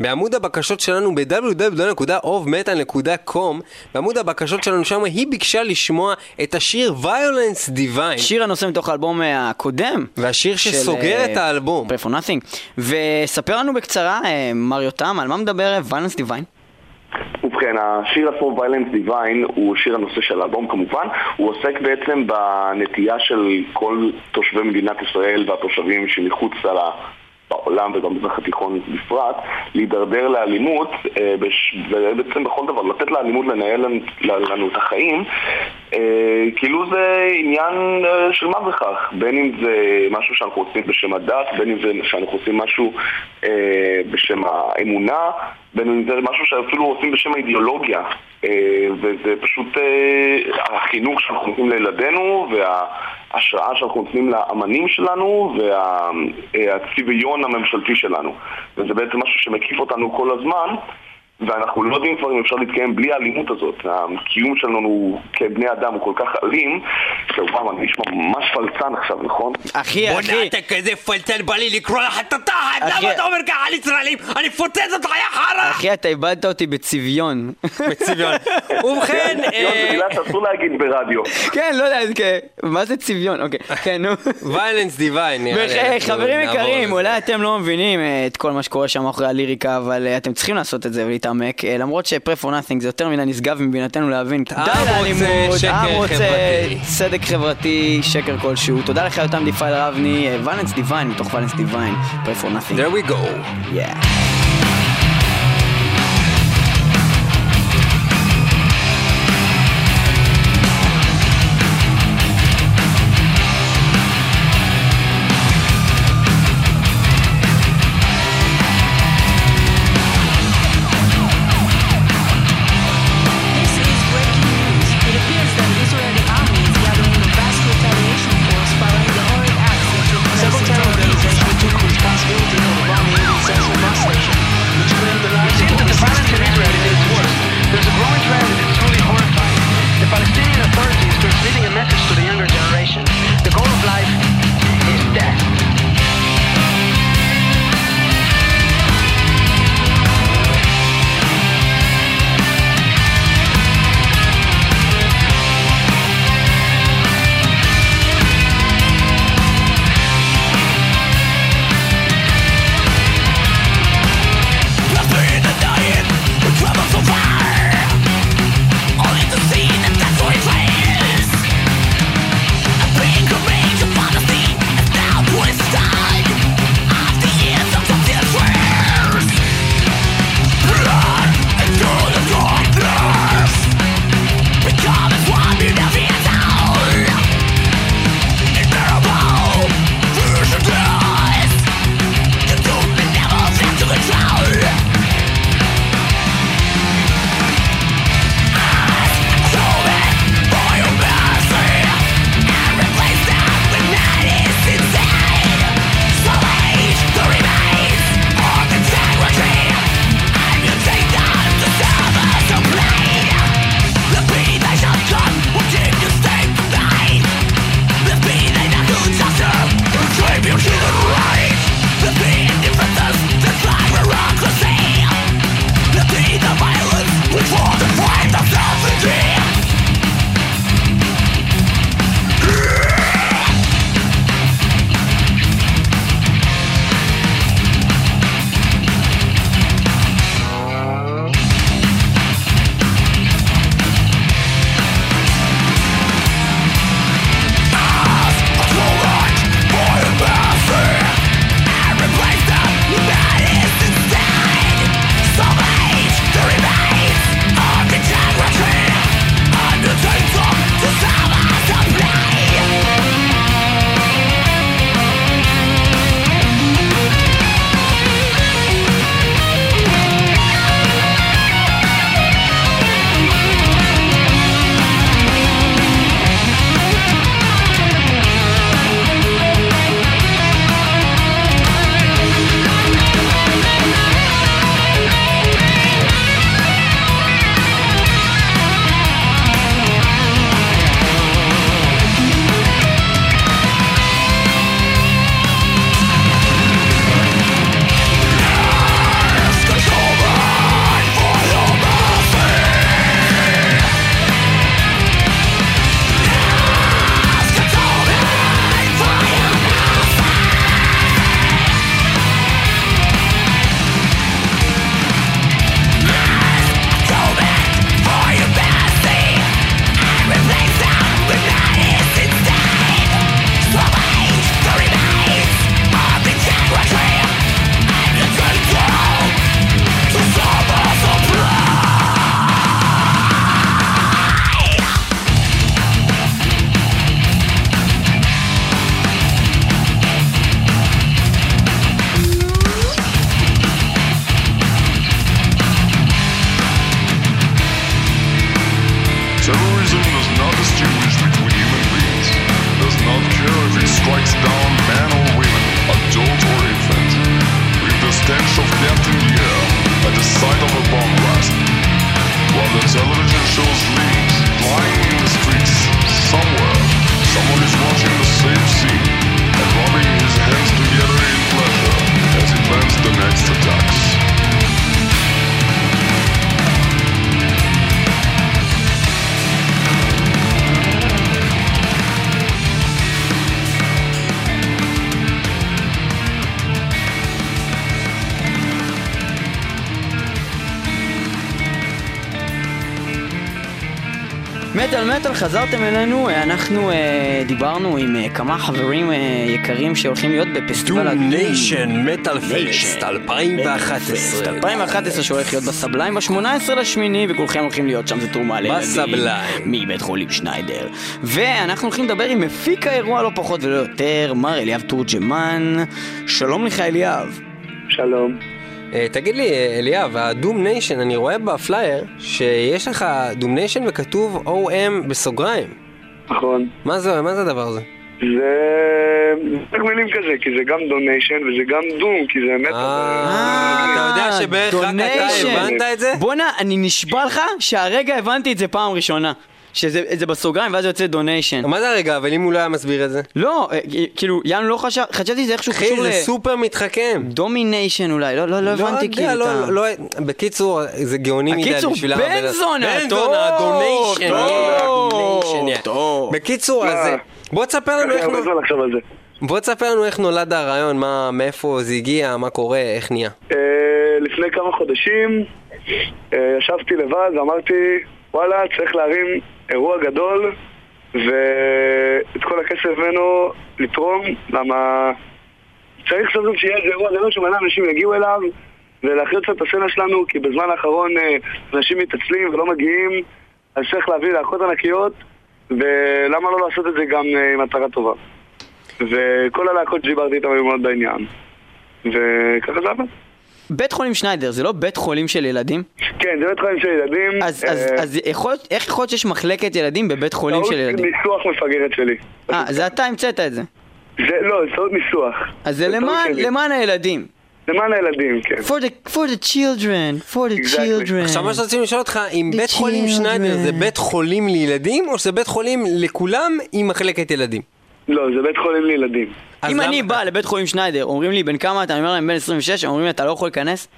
Speaker 1: בעמוד הבקשות שלנו ב-www.ofmetal.com בעמוד הבקשות שלנו שם היא ביקשה לשמוע את השיר Violence Divine
Speaker 2: שיר הנושא מתוך האלבום אה, הקודם.
Speaker 1: והשיר שסוגר את האלבום
Speaker 2: פריי פור נאטינג. וספר לנו בקצרה, אה, מר יותם, על מה מדבר ויילנס דיוויין?
Speaker 6: ובכן, השיר עצמו, Violence Divine, הוא שיר הנושא של האלבום כמובן. הוא עוסק בעצם בנטייה של כל תושבי מדינת ישראל והתושבים שמחוץ. בעולם ובמזרח התיכון בפרט, להידרדר לאלימות, אה, ובעצם בכל דבר, לתת לאלימות לנהל לנו- את החיים, אה, כאילו זה עניין אה, של מה בכך, בין אם זה משהו שאנחנו עושים בשם הדת, בין אם זה שאנחנו עושים משהו אה, בשם האמונה, זה משהו שאפילו עושים בשם האידיאולוגיה, אה, וזה פשוט אה, החינוך שאנחנו נותנים לילדינו, וההשראה שאנחנו נותנים לאמנים שלנו, והצביון הממשלתי שלנו. וזה בעצם משהו שמקיף אותנו כל הזמן. ואנחנו לא יודעים כבר אם אפשר להתקיים בלי האלימות הזאת. הקיום שלנו כבני אדם הוא כל כך אלים, שוואו, אני נשמע ממש פלצן עכשיו, נכון?
Speaker 2: אחי,
Speaker 1: בואנה
Speaker 2: אחי,
Speaker 1: אתה כזה פלצן בא לי לקרוא לך את התחת, למה אתה אומר ככה על ישראלים? אני אפוצץ אותך יא חרא!
Speaker 2: אחי, אתה איבדת אותי בצביון.
Speaker 1: בצביון. ובכן,
Speaker 6: לא, זה
Speaker 1: אה,
Speaker 6: מילה שאסור להגיד ברדיו.
Speaker 2: כן, לא יודע, כן. מה זה צביון? אוקיי, כן, נו.
Speaker 1: Violence
Speaker 2: Divine
Speaker 1: אנחנו
Speaker 2: חברים יקרים. אולי אתם לא מבינים אה, את כל מה שקורה שם מאחורי הליריקה, אבל אה, אתם צריכים לעשות את זה ולהתעמק, אה, למרות ש-Pray for Nothing זה יותר מדי נשגב מבינתנו להבין.
Speaker 1: העם רוצה
Speaker 2: העם רוצה. צדק חברתי, שקר כלשהו. תודה לך יותם דיפייל רבני, Violence Divine, מתוך Violence Divine, Pray for Nothing.
Speaker 1: There we go.
Speaker 2: Yeah. חזרתם אלינו, אה, אנחנו אה, דיברנו עם אה, כמה חברים אה, יקרים שהולכים להיות בפסטיבל ה
Speaker 1: Doom. Nation Metal Fest
Speaker 2: Nation.
Speaker 1: 2011.
Speaker 2: 2011 שהולך להיות בסבליים ב-18 לשמיני וכולכם הולכים להיות שם, זה תרומה לילדים.
Speaker 1: בסבליים.
Speaker 2: מבית חולים שניידר. ואנחנו הולכים לדבר עם מפיק האירוע לא פחות ולא יותר, מר אליאב תורג'מן. שלום לך אליאב.
Speaker 5: שלום.
Speaker 1: אה, תגיד לי, אה, אליאב, ה Doom Nation, אני רואה בפלייר שיש לך Doom Nation וכתוב OM בסוגריים.
Speaker 5: נכון.
Speaker 1: מה זה, מה זה הדבר הזה?
Speaker 5: זה... משחק מילים כזה, כי זה גם donation וזה גם doom, כי זה מטאל.
Speaker 1: אה, אתה יודע שבערך רק אתה
Speaker 2: donation.
Speaker 1: הבנת את זה?
Speaker 2: בואנה, אני נשבע לך שהרגע הבנתי את זה פעם ראשונה. שזה זה בסוגריים ואז יוצא donation.
Speaker 1: מה זה הרגע, אבל אם הוא לא היה מסביר את זה?
Speaker 2: לא, אה, כאילו, יענו לא חשב, חשבתי שזה איכשהו
Speaker 1: אחי,
Speaker 2: קשור
Speaker 1: זה
Speaker 2: ל...
Speaker 1: סופר מתחכם.
Speaker 2: domination אולי, לא, לא, לא הבנתי
Speaker 1: יודע,
Speaker 2: כאילו
Speaker 1: לא,
Speaker 2: את ה...
Speaker 1: לא, בקיצור, זה גאוני מדי
Speaker 2: הקיצור,
Speaker 1: בשביל
Speaker 2: בן זונה,
Speaker 1: בן זונה,
Speaker 2: טוב,
Speaker 1: יא.
Speaker 2: טוב.
Speaker 1: בקיצור, אז בוא תספר לנו איך
Speaker 5: זה.
Speaker 1: בוא תספר לנו איך נולד הרעיון, מה, מאיפה זה הגיע, מה קורה, איך נהיה.
Speaker 5: אה, לפני כמה חודשים אה, ישבתי לבד ואמרתי, וואלה, צריך להרים אירוע גדול ואת כל הכסף ממנו לתרום, למה צריך סוף שיהיה איזה אירוע גדול שמלא אנשים יגיעו אליו ולהחיות קצת את הסצנה שלנו, כי בזמן האחרון אה, אנשים מתעצלים ולא מגיעים, אז צריך להביא להקות ענקיות, ולמה לא לעשות את זה גם אה, עם מטרה טובה. וכל הלהקות שדיברתי איתם היו מאוד בעניין. וככה זה עבד.
Speaker 2: בית חולים שניידר זה לא בית חולים של ילדים?
Speaker 5: כן, זה בית חולים של ילדים.
Speaker 2: אז, אז,
Speaker 5: אה,
Speaker 2: אז יכול, להיות- איך יכול להיות שיש מחלקת ילדים בבית חולים של
Speaker 5: טעות
Speaker 2: ילדים?
Speaker 5: ניסוח מפגרת שלי.
Speaker 2: אה, זה אתה המצאת את זה.
Speaker 5: זה, לא, זה טעות ניסוח.
Speaker 2: אז זה
Speaker 5: טעות
Speaker 2: למען. למען הילדים.
Speaker 5: למען הילדים, כן.
Speaker 2: For the, for the children, for the
Speaker 5: Exactly.
Speaker 2: children.
Speaker 1: עכשיו מה שרציתי לשאול אותך, אם
Speaker 2: The
Speaker 1: בית חולים
Speaker 2: children.
Speaker 1: שניידר זה בית חולים לילדים, או שזה בית חולים לכולם עם מחלקת ילדים?
Speaker 5: לא, זה בית חולים לילדים.
Speaker 2: אם אני בא לבית חולים שניידר, אומרים לי בן כמה אתה, אני אומר להם בן 26, הם אומרים לי אתה לא יכול להיכנס?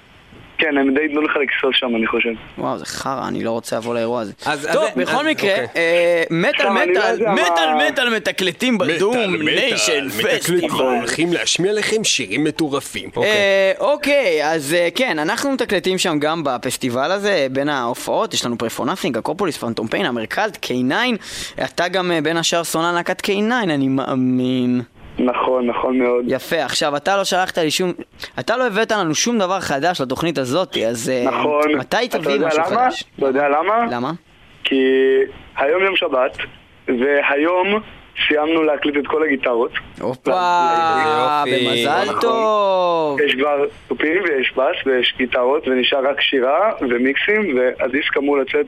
Speaker 5: כן, הם די ייתנו לך לכסוס שם, אני חושב.
Speaker 2: וואו, זה חרא, אני לא רוצה לבוא לאירוע הזה.
Speaker 1: אז-
Speaker 2: טוב,
Speaker 1: אז-
Speaker 2: בכל
Speaker 1: אז-
Speaker 2: מקרה,
Speaker 1: אוקיי.
Speaker 2: אה, מטאל
Speaker 5: לא
Speaker 2: מטאל, מטאל מטאל מתקלטים ב Domination פסטיבל.
Speaker 1: הולכים להשמיע לכם שירים מטורפים.
Speaker 2: אה, אוקיי, אז אה, כן, אנחנו מתקלטים שם גם בפסטיבל הזה, בין ההופעות, יש לנו Pray for Nothing, אקרופוליס, Phantom Pain, Hammercult, K9, אתה גם בין השאר סולן להקת K9, אני מאמין.
Speaker 5: נכון, נכון מאוד.
Speaker 2: יפה, עכשיו אתה לא שלחת לי שום, אתה לא הבאת לנו שום דבר חדש לתוכנית הזאת, אז אה,
Speaker 5: נכון.
Speaker 2: מתי
Speaker 5: אתה
Speaker 2: תביא משהו
Speaker 5: למה?
Speaker 2: חדש?
Speaker 5: אתה יודע למה?
Speaker 2: למה?
Speaker 5: כי היום יום שבת, והיום סיימנו להקליט את כל הגיטרות.
Speaker 2: הופה. במזל
Speaker 5: נכון.
Speaker 2: טוב.
Speaker 5: יש כבר תופים ויש בס ויש גיטרות ונשאר רק שירה ומיקסים והדיסק אמור לצאת,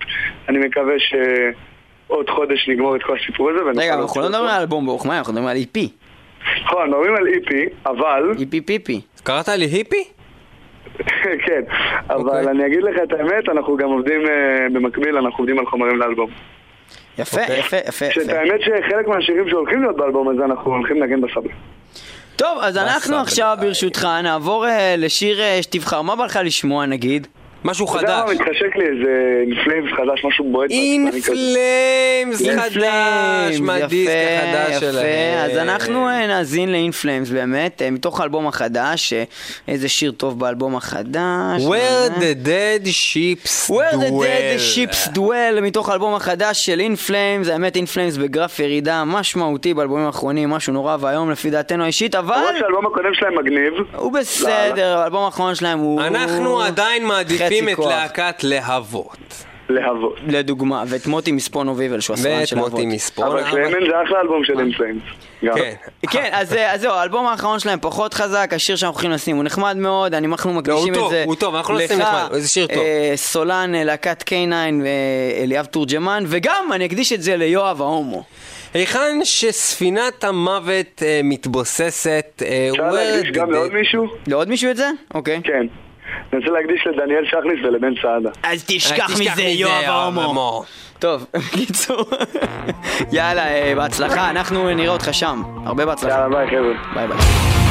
Speaker 5: אני מקווה שעוד חודש נגמור את כל הסיפור הזה ונוכל
Speaker 2: רגע,
Speaker 5: להוציא
Speaker 2: אנחנו לא. מדברים על אלבום ברוך מאיר, אנחנו מדברים על EP.
Speaker 5: נכון, מדברים על איפי, אבל,
Speaker 2: EP פיפי.
Speaker 1: קראת לי היפי?
Speaker 5: כן, אבל
Speaker 1: אוקיי.
Speaker 5: אני אגיד לך את האמת, אנחנו גם עובדים אה, במקביל, אנחנו עובדים על חומרים לאלבום.
Speaker 2: יפה,
Speaker 1: אוקיי.
Speaker 2: יפה, יפה,
Speaker 5: שאת
Speaker 2: יפה.
Speaker 5: האמת שחלק מהשירים שהולכים להיות באלבום הזה, אנחנו הולכים לנגן בסבלה.
Speaker 2: טוב, אז אנחנו. עכשיו ברשותך נעבור אה, לשיר אה, שתבחר. מה בא לך לשמוע נגיד?
Speaker 1: משהו
Speaker 5: אתה יודע מה,
Speaker 1: חדש.
Speaker 5: מתחשק לי איזה אינפלאמס חדש, משהו בועט.
Speaker 2: In
Speaker 1: חדש,
Speaker 2: Flames,
Speaker 1: מהדיסק
Speaker 2: יפה,
Speaker 1: החדש
Speaker 2: יפה.
Speaker 1: שלהם.
Speaker 2: אז אנחנו אה, נאזין Flames באמת, אה, מתוך האלבום החדש, אה, איזה שיר טוב באלבום החדש.
Speaker 1: Where the dead ships
Speaker 2: Where the dead
Speaker 1: dwell.
Speaker 2: ships dwell מתוך האלבום החדש של In Flames, האמת In Flames בגרף ירידה משמעותי באלבומים האחרונים, משהו נורא ואיום לפי דעתנו האישית, אבל
Speaker 5: למרות שהאלבום הקודם שלהם מגניב,
Speaker 2: הוא בסדר, האלבום האחרון שלהם הוא...
Speaker 1: אנחנו עדיין מעדיפים
Speaker 2: חצי
Speaker 1: את. להקת להבות.
Speaker 5: להבות.
Speaker 2: לדוגמה, ואת מוטי מספונו ויבל שהוא הסרן
Speaker 1: ואת
Speaker 2: של להבות.
Speaker 1: מוטי מספון.
Speaker 5: אבל קלמן זה אחלה אלבום של אינפלאמס.
Speaker 1: כן.
Speaker 2: כן, אז אה, אז זהו, האלבום האחרון שלהם פחות חזק, השיר שאנחנו הולכים לשים הוא נחמד מאוד, אני- אנחנו מקדישים
Speaker 1: לא, הוא
Speaker 2: את זה
Speaker 1: הוא טוב, אנחנו לא נשים
Speaker 2: לך,
Speaker 1: נחמד, איזה שיר טוב.
Speaker 2: אה, סולן, אה, להקת K9 ואליאב תורג'מן, וגם אני אקדיש את זה ליואב ההומו.
Speaker 1: היכן שספינת המוות אה, מתבוססת, אה,
Speaker 5: אפשר להקדיש גם לעוד מישהו?
Speaker 2: לעוד מישהו את זה? אוקיי.
Speaker 5: כן. אני רוצה להקדיש לדניאל שכניס ולבן סעדה.
Speaker 7: אז תשכח מזה, יואב ההומו. טוב, בקיצור, יאללה, אה, בהצלחה, אנחנו נראה אותך שם. הרבה בהצלחה.
Speaker 5: יאללה, ביי חבר'ה.
Speaker 7: ביי ביי.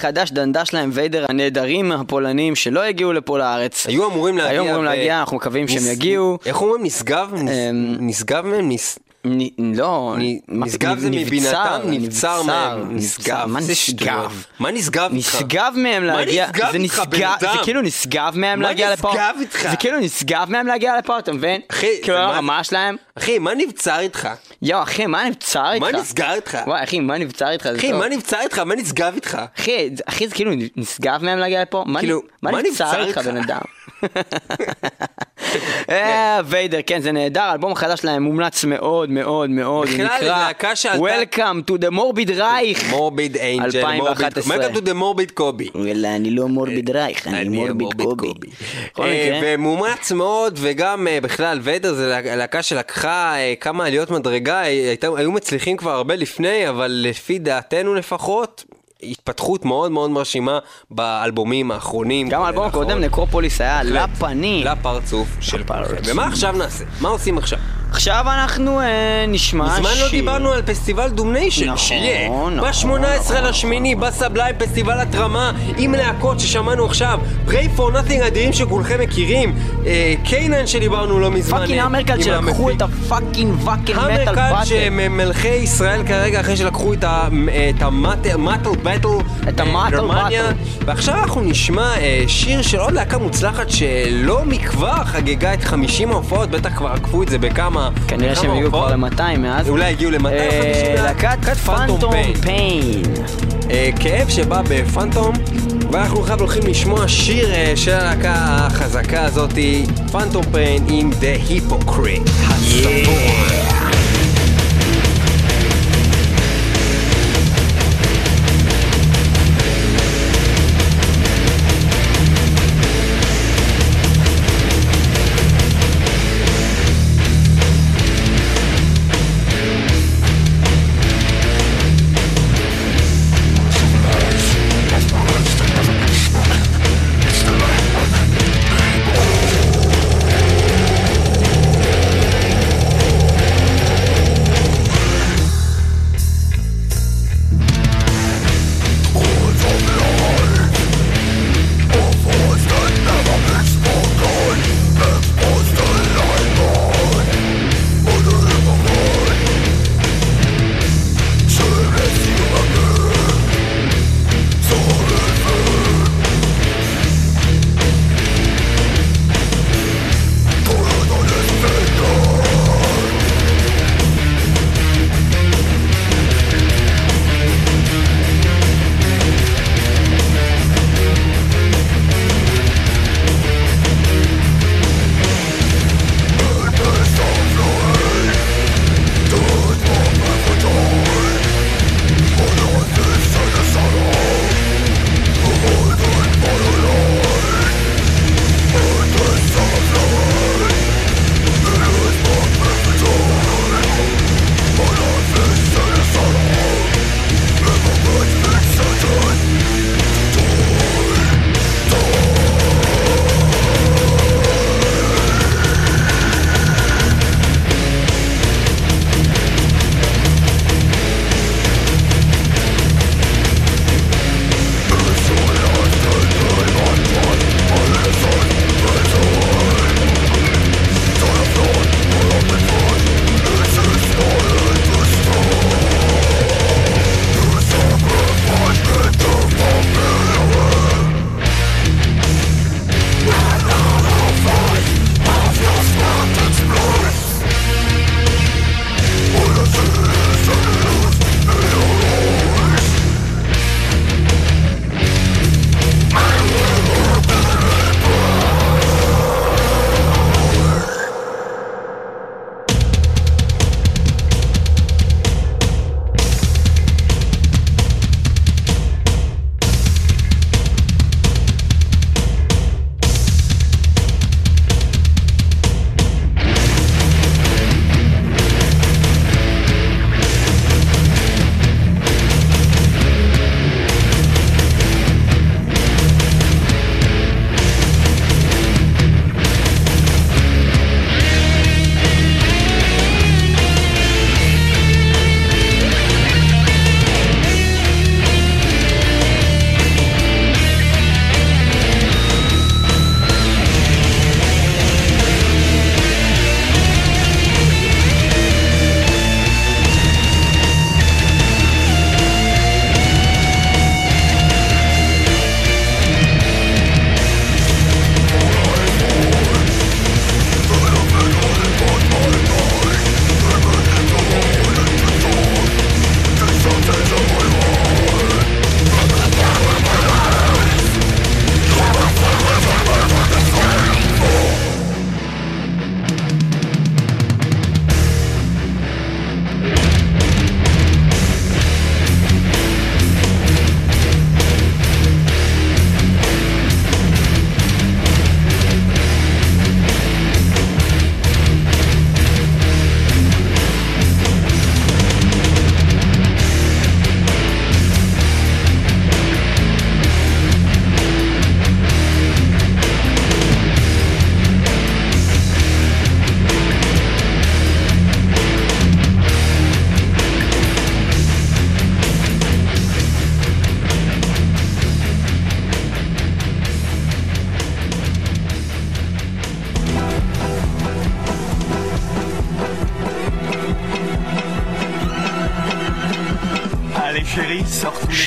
Speaker 2: החדש דנדה שלהם, ויידר הנהדרים הפולנים שלא הגיעו לפה לארץ.
Speaker 1: היו אמורים להגיע.
Speaker 2: היו אמורים
Speaker 1: ו-
Speaker 2: להגיע, אנחנו מקווים שהם
Speaker 1: נס-
Speaker 2: יגיעו.
Speaker 1: איך אומרים? נשגב? נס-
Speaker 2: אמ,
Speaker 1: נשגב מהם? נס-
Speaker 2: נ- לא, מה-
Speaker 1: נשגב זה מבינתם, נבצר מהם. נשגב.
Speaker 2: מה
Speaker 1: זה
Speaker 2: נשגב?
Speaker 1: מה נשגב איתך?
Speaker 2: נשגב מהם להגיע,
Speaker 1: נשגב
Speaker 2: זה
Speaker 1: איתך,
Speaker 2: נשגב,
Speaker 1: בן
Speaker 2: זה
Speaker 1: אדם?
Speaker 2: כאילו נשגב מהם
Speaker 1: מה
Speaker 2: להגיע לפה,
Speaker 1: נשגב?
Speaker 2: זה כאילו נשגב מהם להגיע לפה, אתה מבין?
Speaker 1: אחי,
Speaker 2: כאילו
Speaker 1: זה מה-
Speaker 2: הרמה שלהם,
Speaker 1: אחי, מה נבצר איתך?
Speaker 2: יואו אחי, מה נבצר איתך?
Speaker 1: מה נסגר איתך?
Speaker 2: וואי אחי, מה נבצר איתך?
Speaker 1: אחי. מה נבצר איתך? מה נשגב איתך?
Speaker 2: אחי, אחי זה כאילו נשגב מהם להגיע לפה?
Speaker 1: כאילו,
Speaker 2: מה נבצר איתך? בן אדם? אה, ויידר, כן, זה נהדר, האלבום החדש שלהם מומלץ מאוד מאוד מאוד, הוא נקרא Welcome to the Morbid Reich.
Speaker 1: מורביד אינג'ל, מורביד
Speaker 2: 2011.
Speaker 1: מה כתוב מורביד קובי?
Speaker 2: וואלה, אני לא מורביד רייך, אני מורביד קובי.
Speaker 1: אה, ומומץ מאוד, וגם אה, בכלל, ויידר זה לה- להקה שלקחה אה, כמה עליות מדרגה, אה, הייתה- היו מצליחים כבר הרבה לפני, אבל לפי דעתנו לפחות, התפתחות מאוד מאוד מרשימה באלבומים האחרונים.
Speaker 2: גם האלבום. הקודם, נקרופוליס, היה. לפנים.
Speaker 1: לפרצוף של.
Speaker 2: לפרצוף.
Speaker 1: ומה עכשיו נעשה? מה עושים עכשיו?
Speaker 2: עכשיו אנחנו אה, נשמע שיר.
Speaker 1: מזמן לא דיברנו על פסטיבל Domination,
Speaker 2: נכון,
Speaker 1: שיהיה.
Speaker 2: נכון,
Speaker 1: ב-18 לשמיני, ב Sublime, פסטיבל התרמה, עם להקות ששמענו עכשיו, Pray for Nothing אדירים שכולכם מכירים, אה, K9 שדיברנו לא מזמן.
Speaker 2: fucking
Speaker 1: אה, Hammercult
Speaker 2: שלקחו. את ה fucking Wacken
Speaker 1: Metal
Speaker 2: Hammercult Battle.
Speaker 1: שהם מלכי ישראל כרגע אחרי שלקחו את המטל באטל
Speaker 2: את המטל באטל.
Speaker 1: ועכשיו אנחנו נשמע אה, שיר של עוד להקה מוצלחת שלא מכבר חגגה את 50 ההופעות בטח כבר עקפו את זה בכמה
Speaker 2: כנראה
Speaker 1: בכמה
Speaker 2: שהם הגיעו כבר
Speaker 1: הופעות.
Speaker 2: ל-200 מאז.
Speaker 1: אולי הגיעו ל-250
Speaker 2: אה,
Speaker 1: מאז.
Speaker 2: להקת פנטום פיין.
Speaker 1: אה, כאב שבא בפנטום, ואנחנו עכשיו הולכים לשמוע שיר אה, של הלהקה החזקה הזאתי, פנטום פיין עם The Hypocrite. הסבור.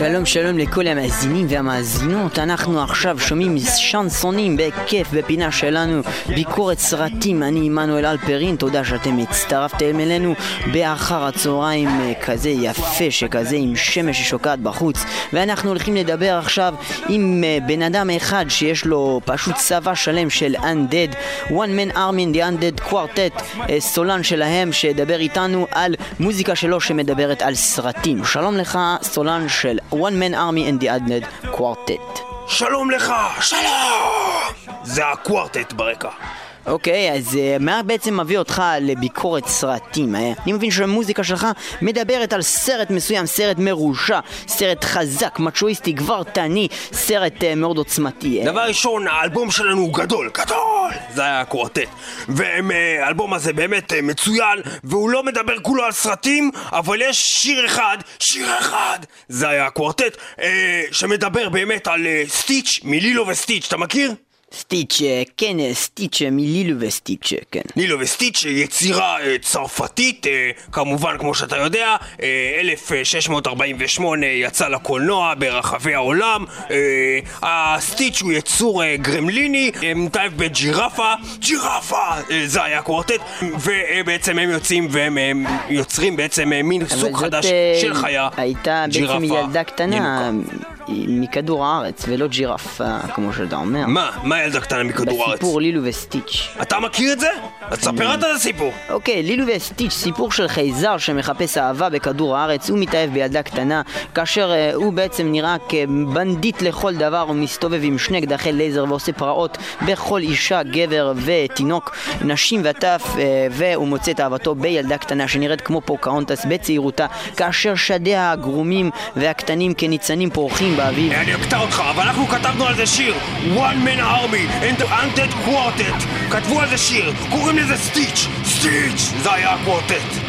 Speaker 2: שלום שלום לכל המאזינים והמאזינות, אנחנו עכשיו שומעים שנסונים בכיף בפינה שלנו. ביקורת סרטים, אני עמנואל אלפרין, תודה שאתם הצטרפתם אלינו. באחר הצהריים אה, כזה יפה שכזה עם שמש ששוקעת בחוץ. ואנחנו הולכים לדבר עכשיו עם אה, בן אדם אחד שיש לו פשוט צבא שלם של Undead. One Man Army in the Undead Quartet, אה, סולן שלהם שידבר איתנו על מוזיקה שלו שמדברת על סרטים. שלום לך, סולן של One Man Army in the Undead Quartet.
Speaker 1: שלום לך, שלום! זה הקוורטט ברקע.
Speaker 2: אוקיי, אז uh, מה בעצם מביא אותך לביקורת סרטים? אה? אני מבין שהמוזיקה שלך מדברת על סרט מסוים, סרט מרושע, סרט חזק, מצ'ואיסטי, גברתני, סרט uh, מאוד עוצמתי. אה?
Speaker 1: דבר ראשון, האלבום שלנו הוא גדול, גדול! זה היה הקוורטט. והאלבום הזה באמת אה, מצוין, והוא לא מדבר כולו על סרטים, אבל יש שיר אחד, שיר אחד! זה היה הקוורטט, אה, שמדבר באמת על אה, סטיץ' מלילו וסטיץ', אתה מכיר?
Speaker 2: סטיץ', אה, כן, אה, סטיץ' אה, מלילו וסטיץ', אה, כן.
Speaker 1: לילו וסטיץ', יצירה אה, צרפתית, אה, כמובן, כמו שאתה יודע, אה, 1648 יצא לקולנוע ברחבי העולם. הסטיץ' הוא יצור גרמליני, אה, מתאהב בג'ירפה, ג'ירפה! זה היה קוורטט, ובעצם הם יוצאים והם יוצרים בעצם מין סוג חדש של חיה,
Speaker 2: הייתה בעצם ילדה קטנה. מכדור הארץ, ולא ג'ירפה, כמו שאתה אומר.
Speaker 1: מה? מה ילדה קטנה מכדור הארץ?
Speaker 2: בסיפור לילו וסטיץ'.
Speaker 1: אתה מכיר את זה? אז תספר אתה את הסיפור.
Speaker 2: אוקיי, לילו וסטיץ', סיפור של חייזר שמחפש אהבה בכדור הארץ, הוא מתאהב בילדה קטנה, כאשר אה, הוא בעצם נראה כבנדיט לכל דבר, הוא מסתובב עם שני אקדחי לייזר ועושה פרעות בכל אישה, גבר ותינוק, נשים וטף, אה, והוא מוצא את אהבתו בילדה קטנה שנראית כמו פוקהונטס בצעירותה, כאשר שדיה הגרומים והקטנים כניצנים פורחים באביב.
Speaker 1: אני אקטע אותך, אבל אנחנו כתבנו על זה שיר One Man Army me and the Antet Quartet. Ka të vuar dhe shirë, kukëm në Stitch, Stitch,
Speaker 7: Zaja Quartet.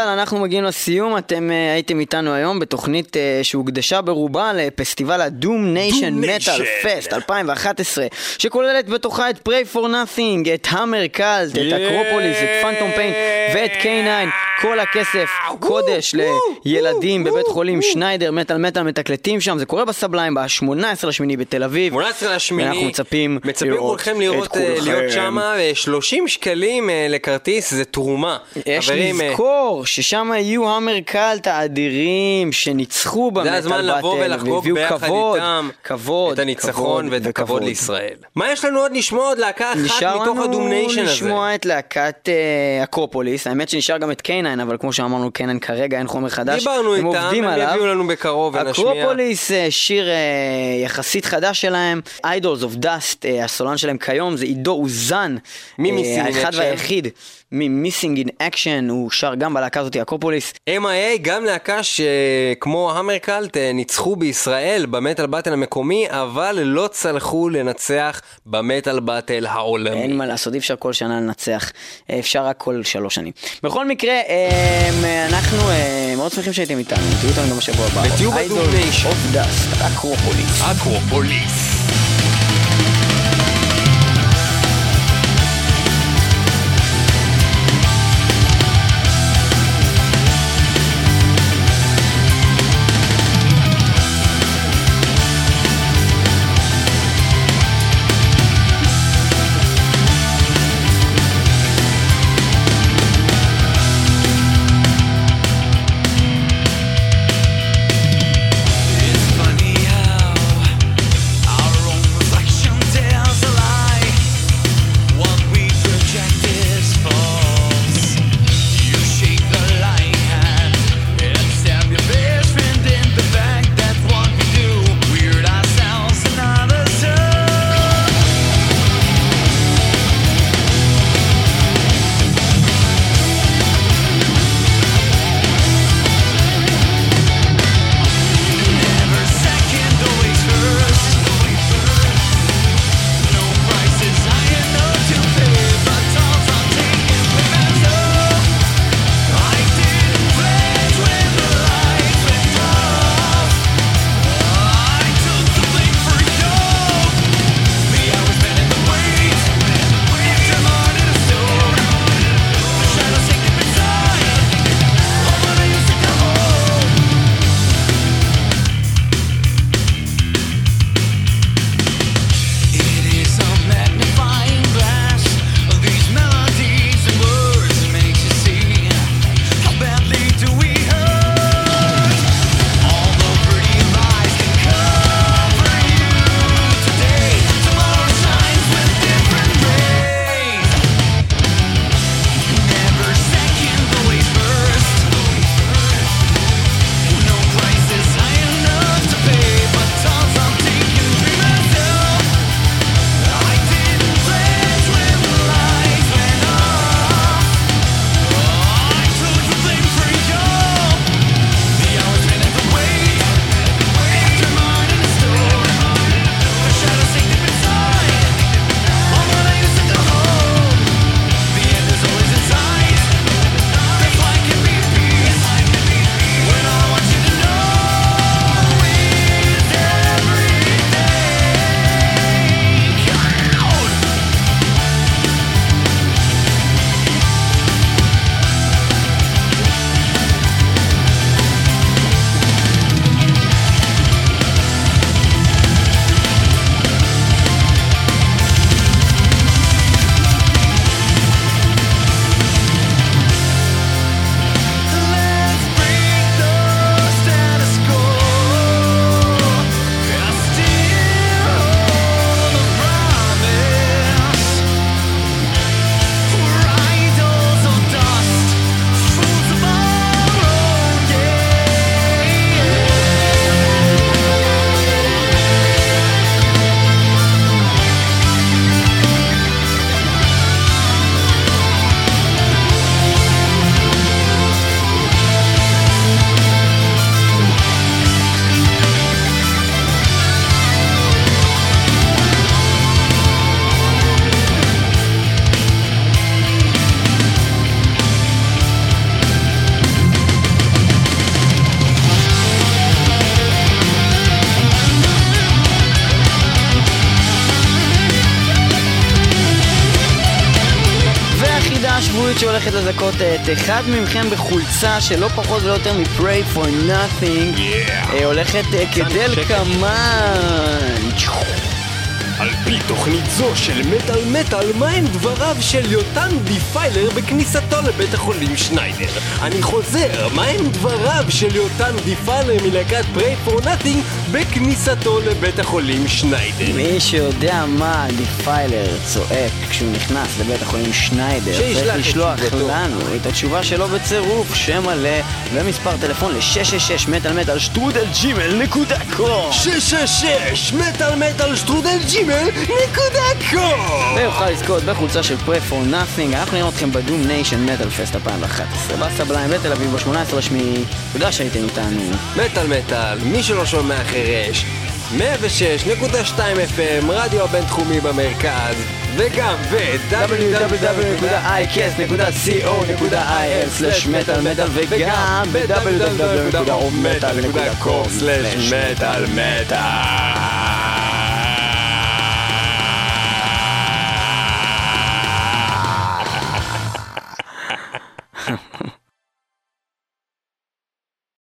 Speaker 2: מטאל, אנחנו מגיעים לסיום, אתם אה, הייתם איתנו היום בתוכנית אה, שהוקדשה ברובה לפסטיבל ה Domination Metal Fest 2011, שכוללת בתוכה את Pray for Nothing, את Hammercult, את אקרופוליס, את Phantom Pain ואת K9, כל הכסף, קודש לילדים בבית חולים שניידר, מטאל מטאל מתקלטים שם, זה קורה ב Sublime ב-18 לשמיני בתל אביב.
Speaker 1: 18 לשמיני.
Speaker 2: ואנחנו מצפים
Speaker 1: מצפים כולכם לראות, אה,
Speaker 2: כולכם.
Speaker 1: להיות שמה, 30 שקלים אה, לכרטיס זה תרומה.
Speaker 2: יש
Speaker 1: אה,
Speaker 2: לזכור ששם יהיו Hammercult האדירים שניצחו במטאל
Speaker 1: זה הזמן לבוא
Speaker 2: Battle,
Speaker 1: ולחגוג ביחד איתם את הניצחון ואת הכבוד. לישראל. מה יש לנו עוד לשמוע עוד להקה אחת
Speaker 2: נשאר
Speaker 1: מתוך
Speaker 2: לנו
Speaker 1: ה Domination הזה?
Speaker 2: לשמוע את להקת אה, אקרופוליס, האמת שנשאר גם את K9, אבל כמו שאמרנו K9 כרגע אין חומר חדש,
Speaker 1: דיברנו
Speaker 2: הם
Speaker 1: איתם, הם
Speaker 2: עליו.
Speaker 1: יביאו לנו בקרוב ונשמיע.
Speaker 2: אקרופוליס, אה, שיר אה, יחסית חדש שלהם, Idols of Dust, אה, הסולן שלהם כיום זה עידו אוזן,
Speaker 1: מי in
Speaker 2: האחד? והיחיד, מ-Missing in Action, הוא שר גם בלהקה הזאת אקרופוליס,
Speaker 1: MIA גם להקה שכמו המרקלט אה, ניצחו בישראל במטאל באטל המקומי, אבל לא צלחו לנצח במטאל באטל העולמי.
Speaker 2: אין מה לעשות, אי אפשר כל שנה לנצח, אה, אפשר רק כל שלוש שנים. בכל מקרה, אה, אנחנו מאוד שמחים שהייתם איתנו, תהיו איתנו גם בשבוע הבא.
Speaker 1: ותהיו בדומניישן.
Speaker 2: of Dust, אקרופוליס.
Speaker 1: אקרופוליס.
Speaker 2: אחד מכם בחולצה שלא פחות ולא יותר מ-Pray for Nothing אה, הולכת אה, כדלקמן.
Speaker 1: על פי תוכנית זו של מטאל מטאל, מהם דבריו של יותם Defiler בכניסתו לבית החולים שניידר? אני חוזר, מהם דבריו של יותם Defiler מלהקת Pray for Nothing בכניסתו לבית החולים שניידר?
Speaker 2: מי שיודע מה Defiler צועק כשהוא נכנס לבית החולים שניידר צריך
Speaker 1: את
Speaker 2: לשלוח
Speaker 1: תשובתו.
Speaker 2: לנו את התשובה שלו בצירוף, שם מלא ומספר טלפון ל-666 מטאל מטאל שטרודל Gmail נקודה com.
Speaker 1: 666 מטאל מטאל שטרודל Gmail נקודה com.
Speaker 2: ויוכל לזכות בחולצה של for Nothing אנחנו נראה אתכם ב Domination Metal Fest 2011 ב Sublime בתל אביב ב-18 לשמיני תודה שהייתם איתנו.
Speaker 1: מטאל מטאל, מי שלא שומע חירש 106.2 FM, רדיו הבינתחומי במרכז וגם
Speaker 2: ב-www.icast.co.il/מטאל וגם ב-www.metal.com/מטאל מטאל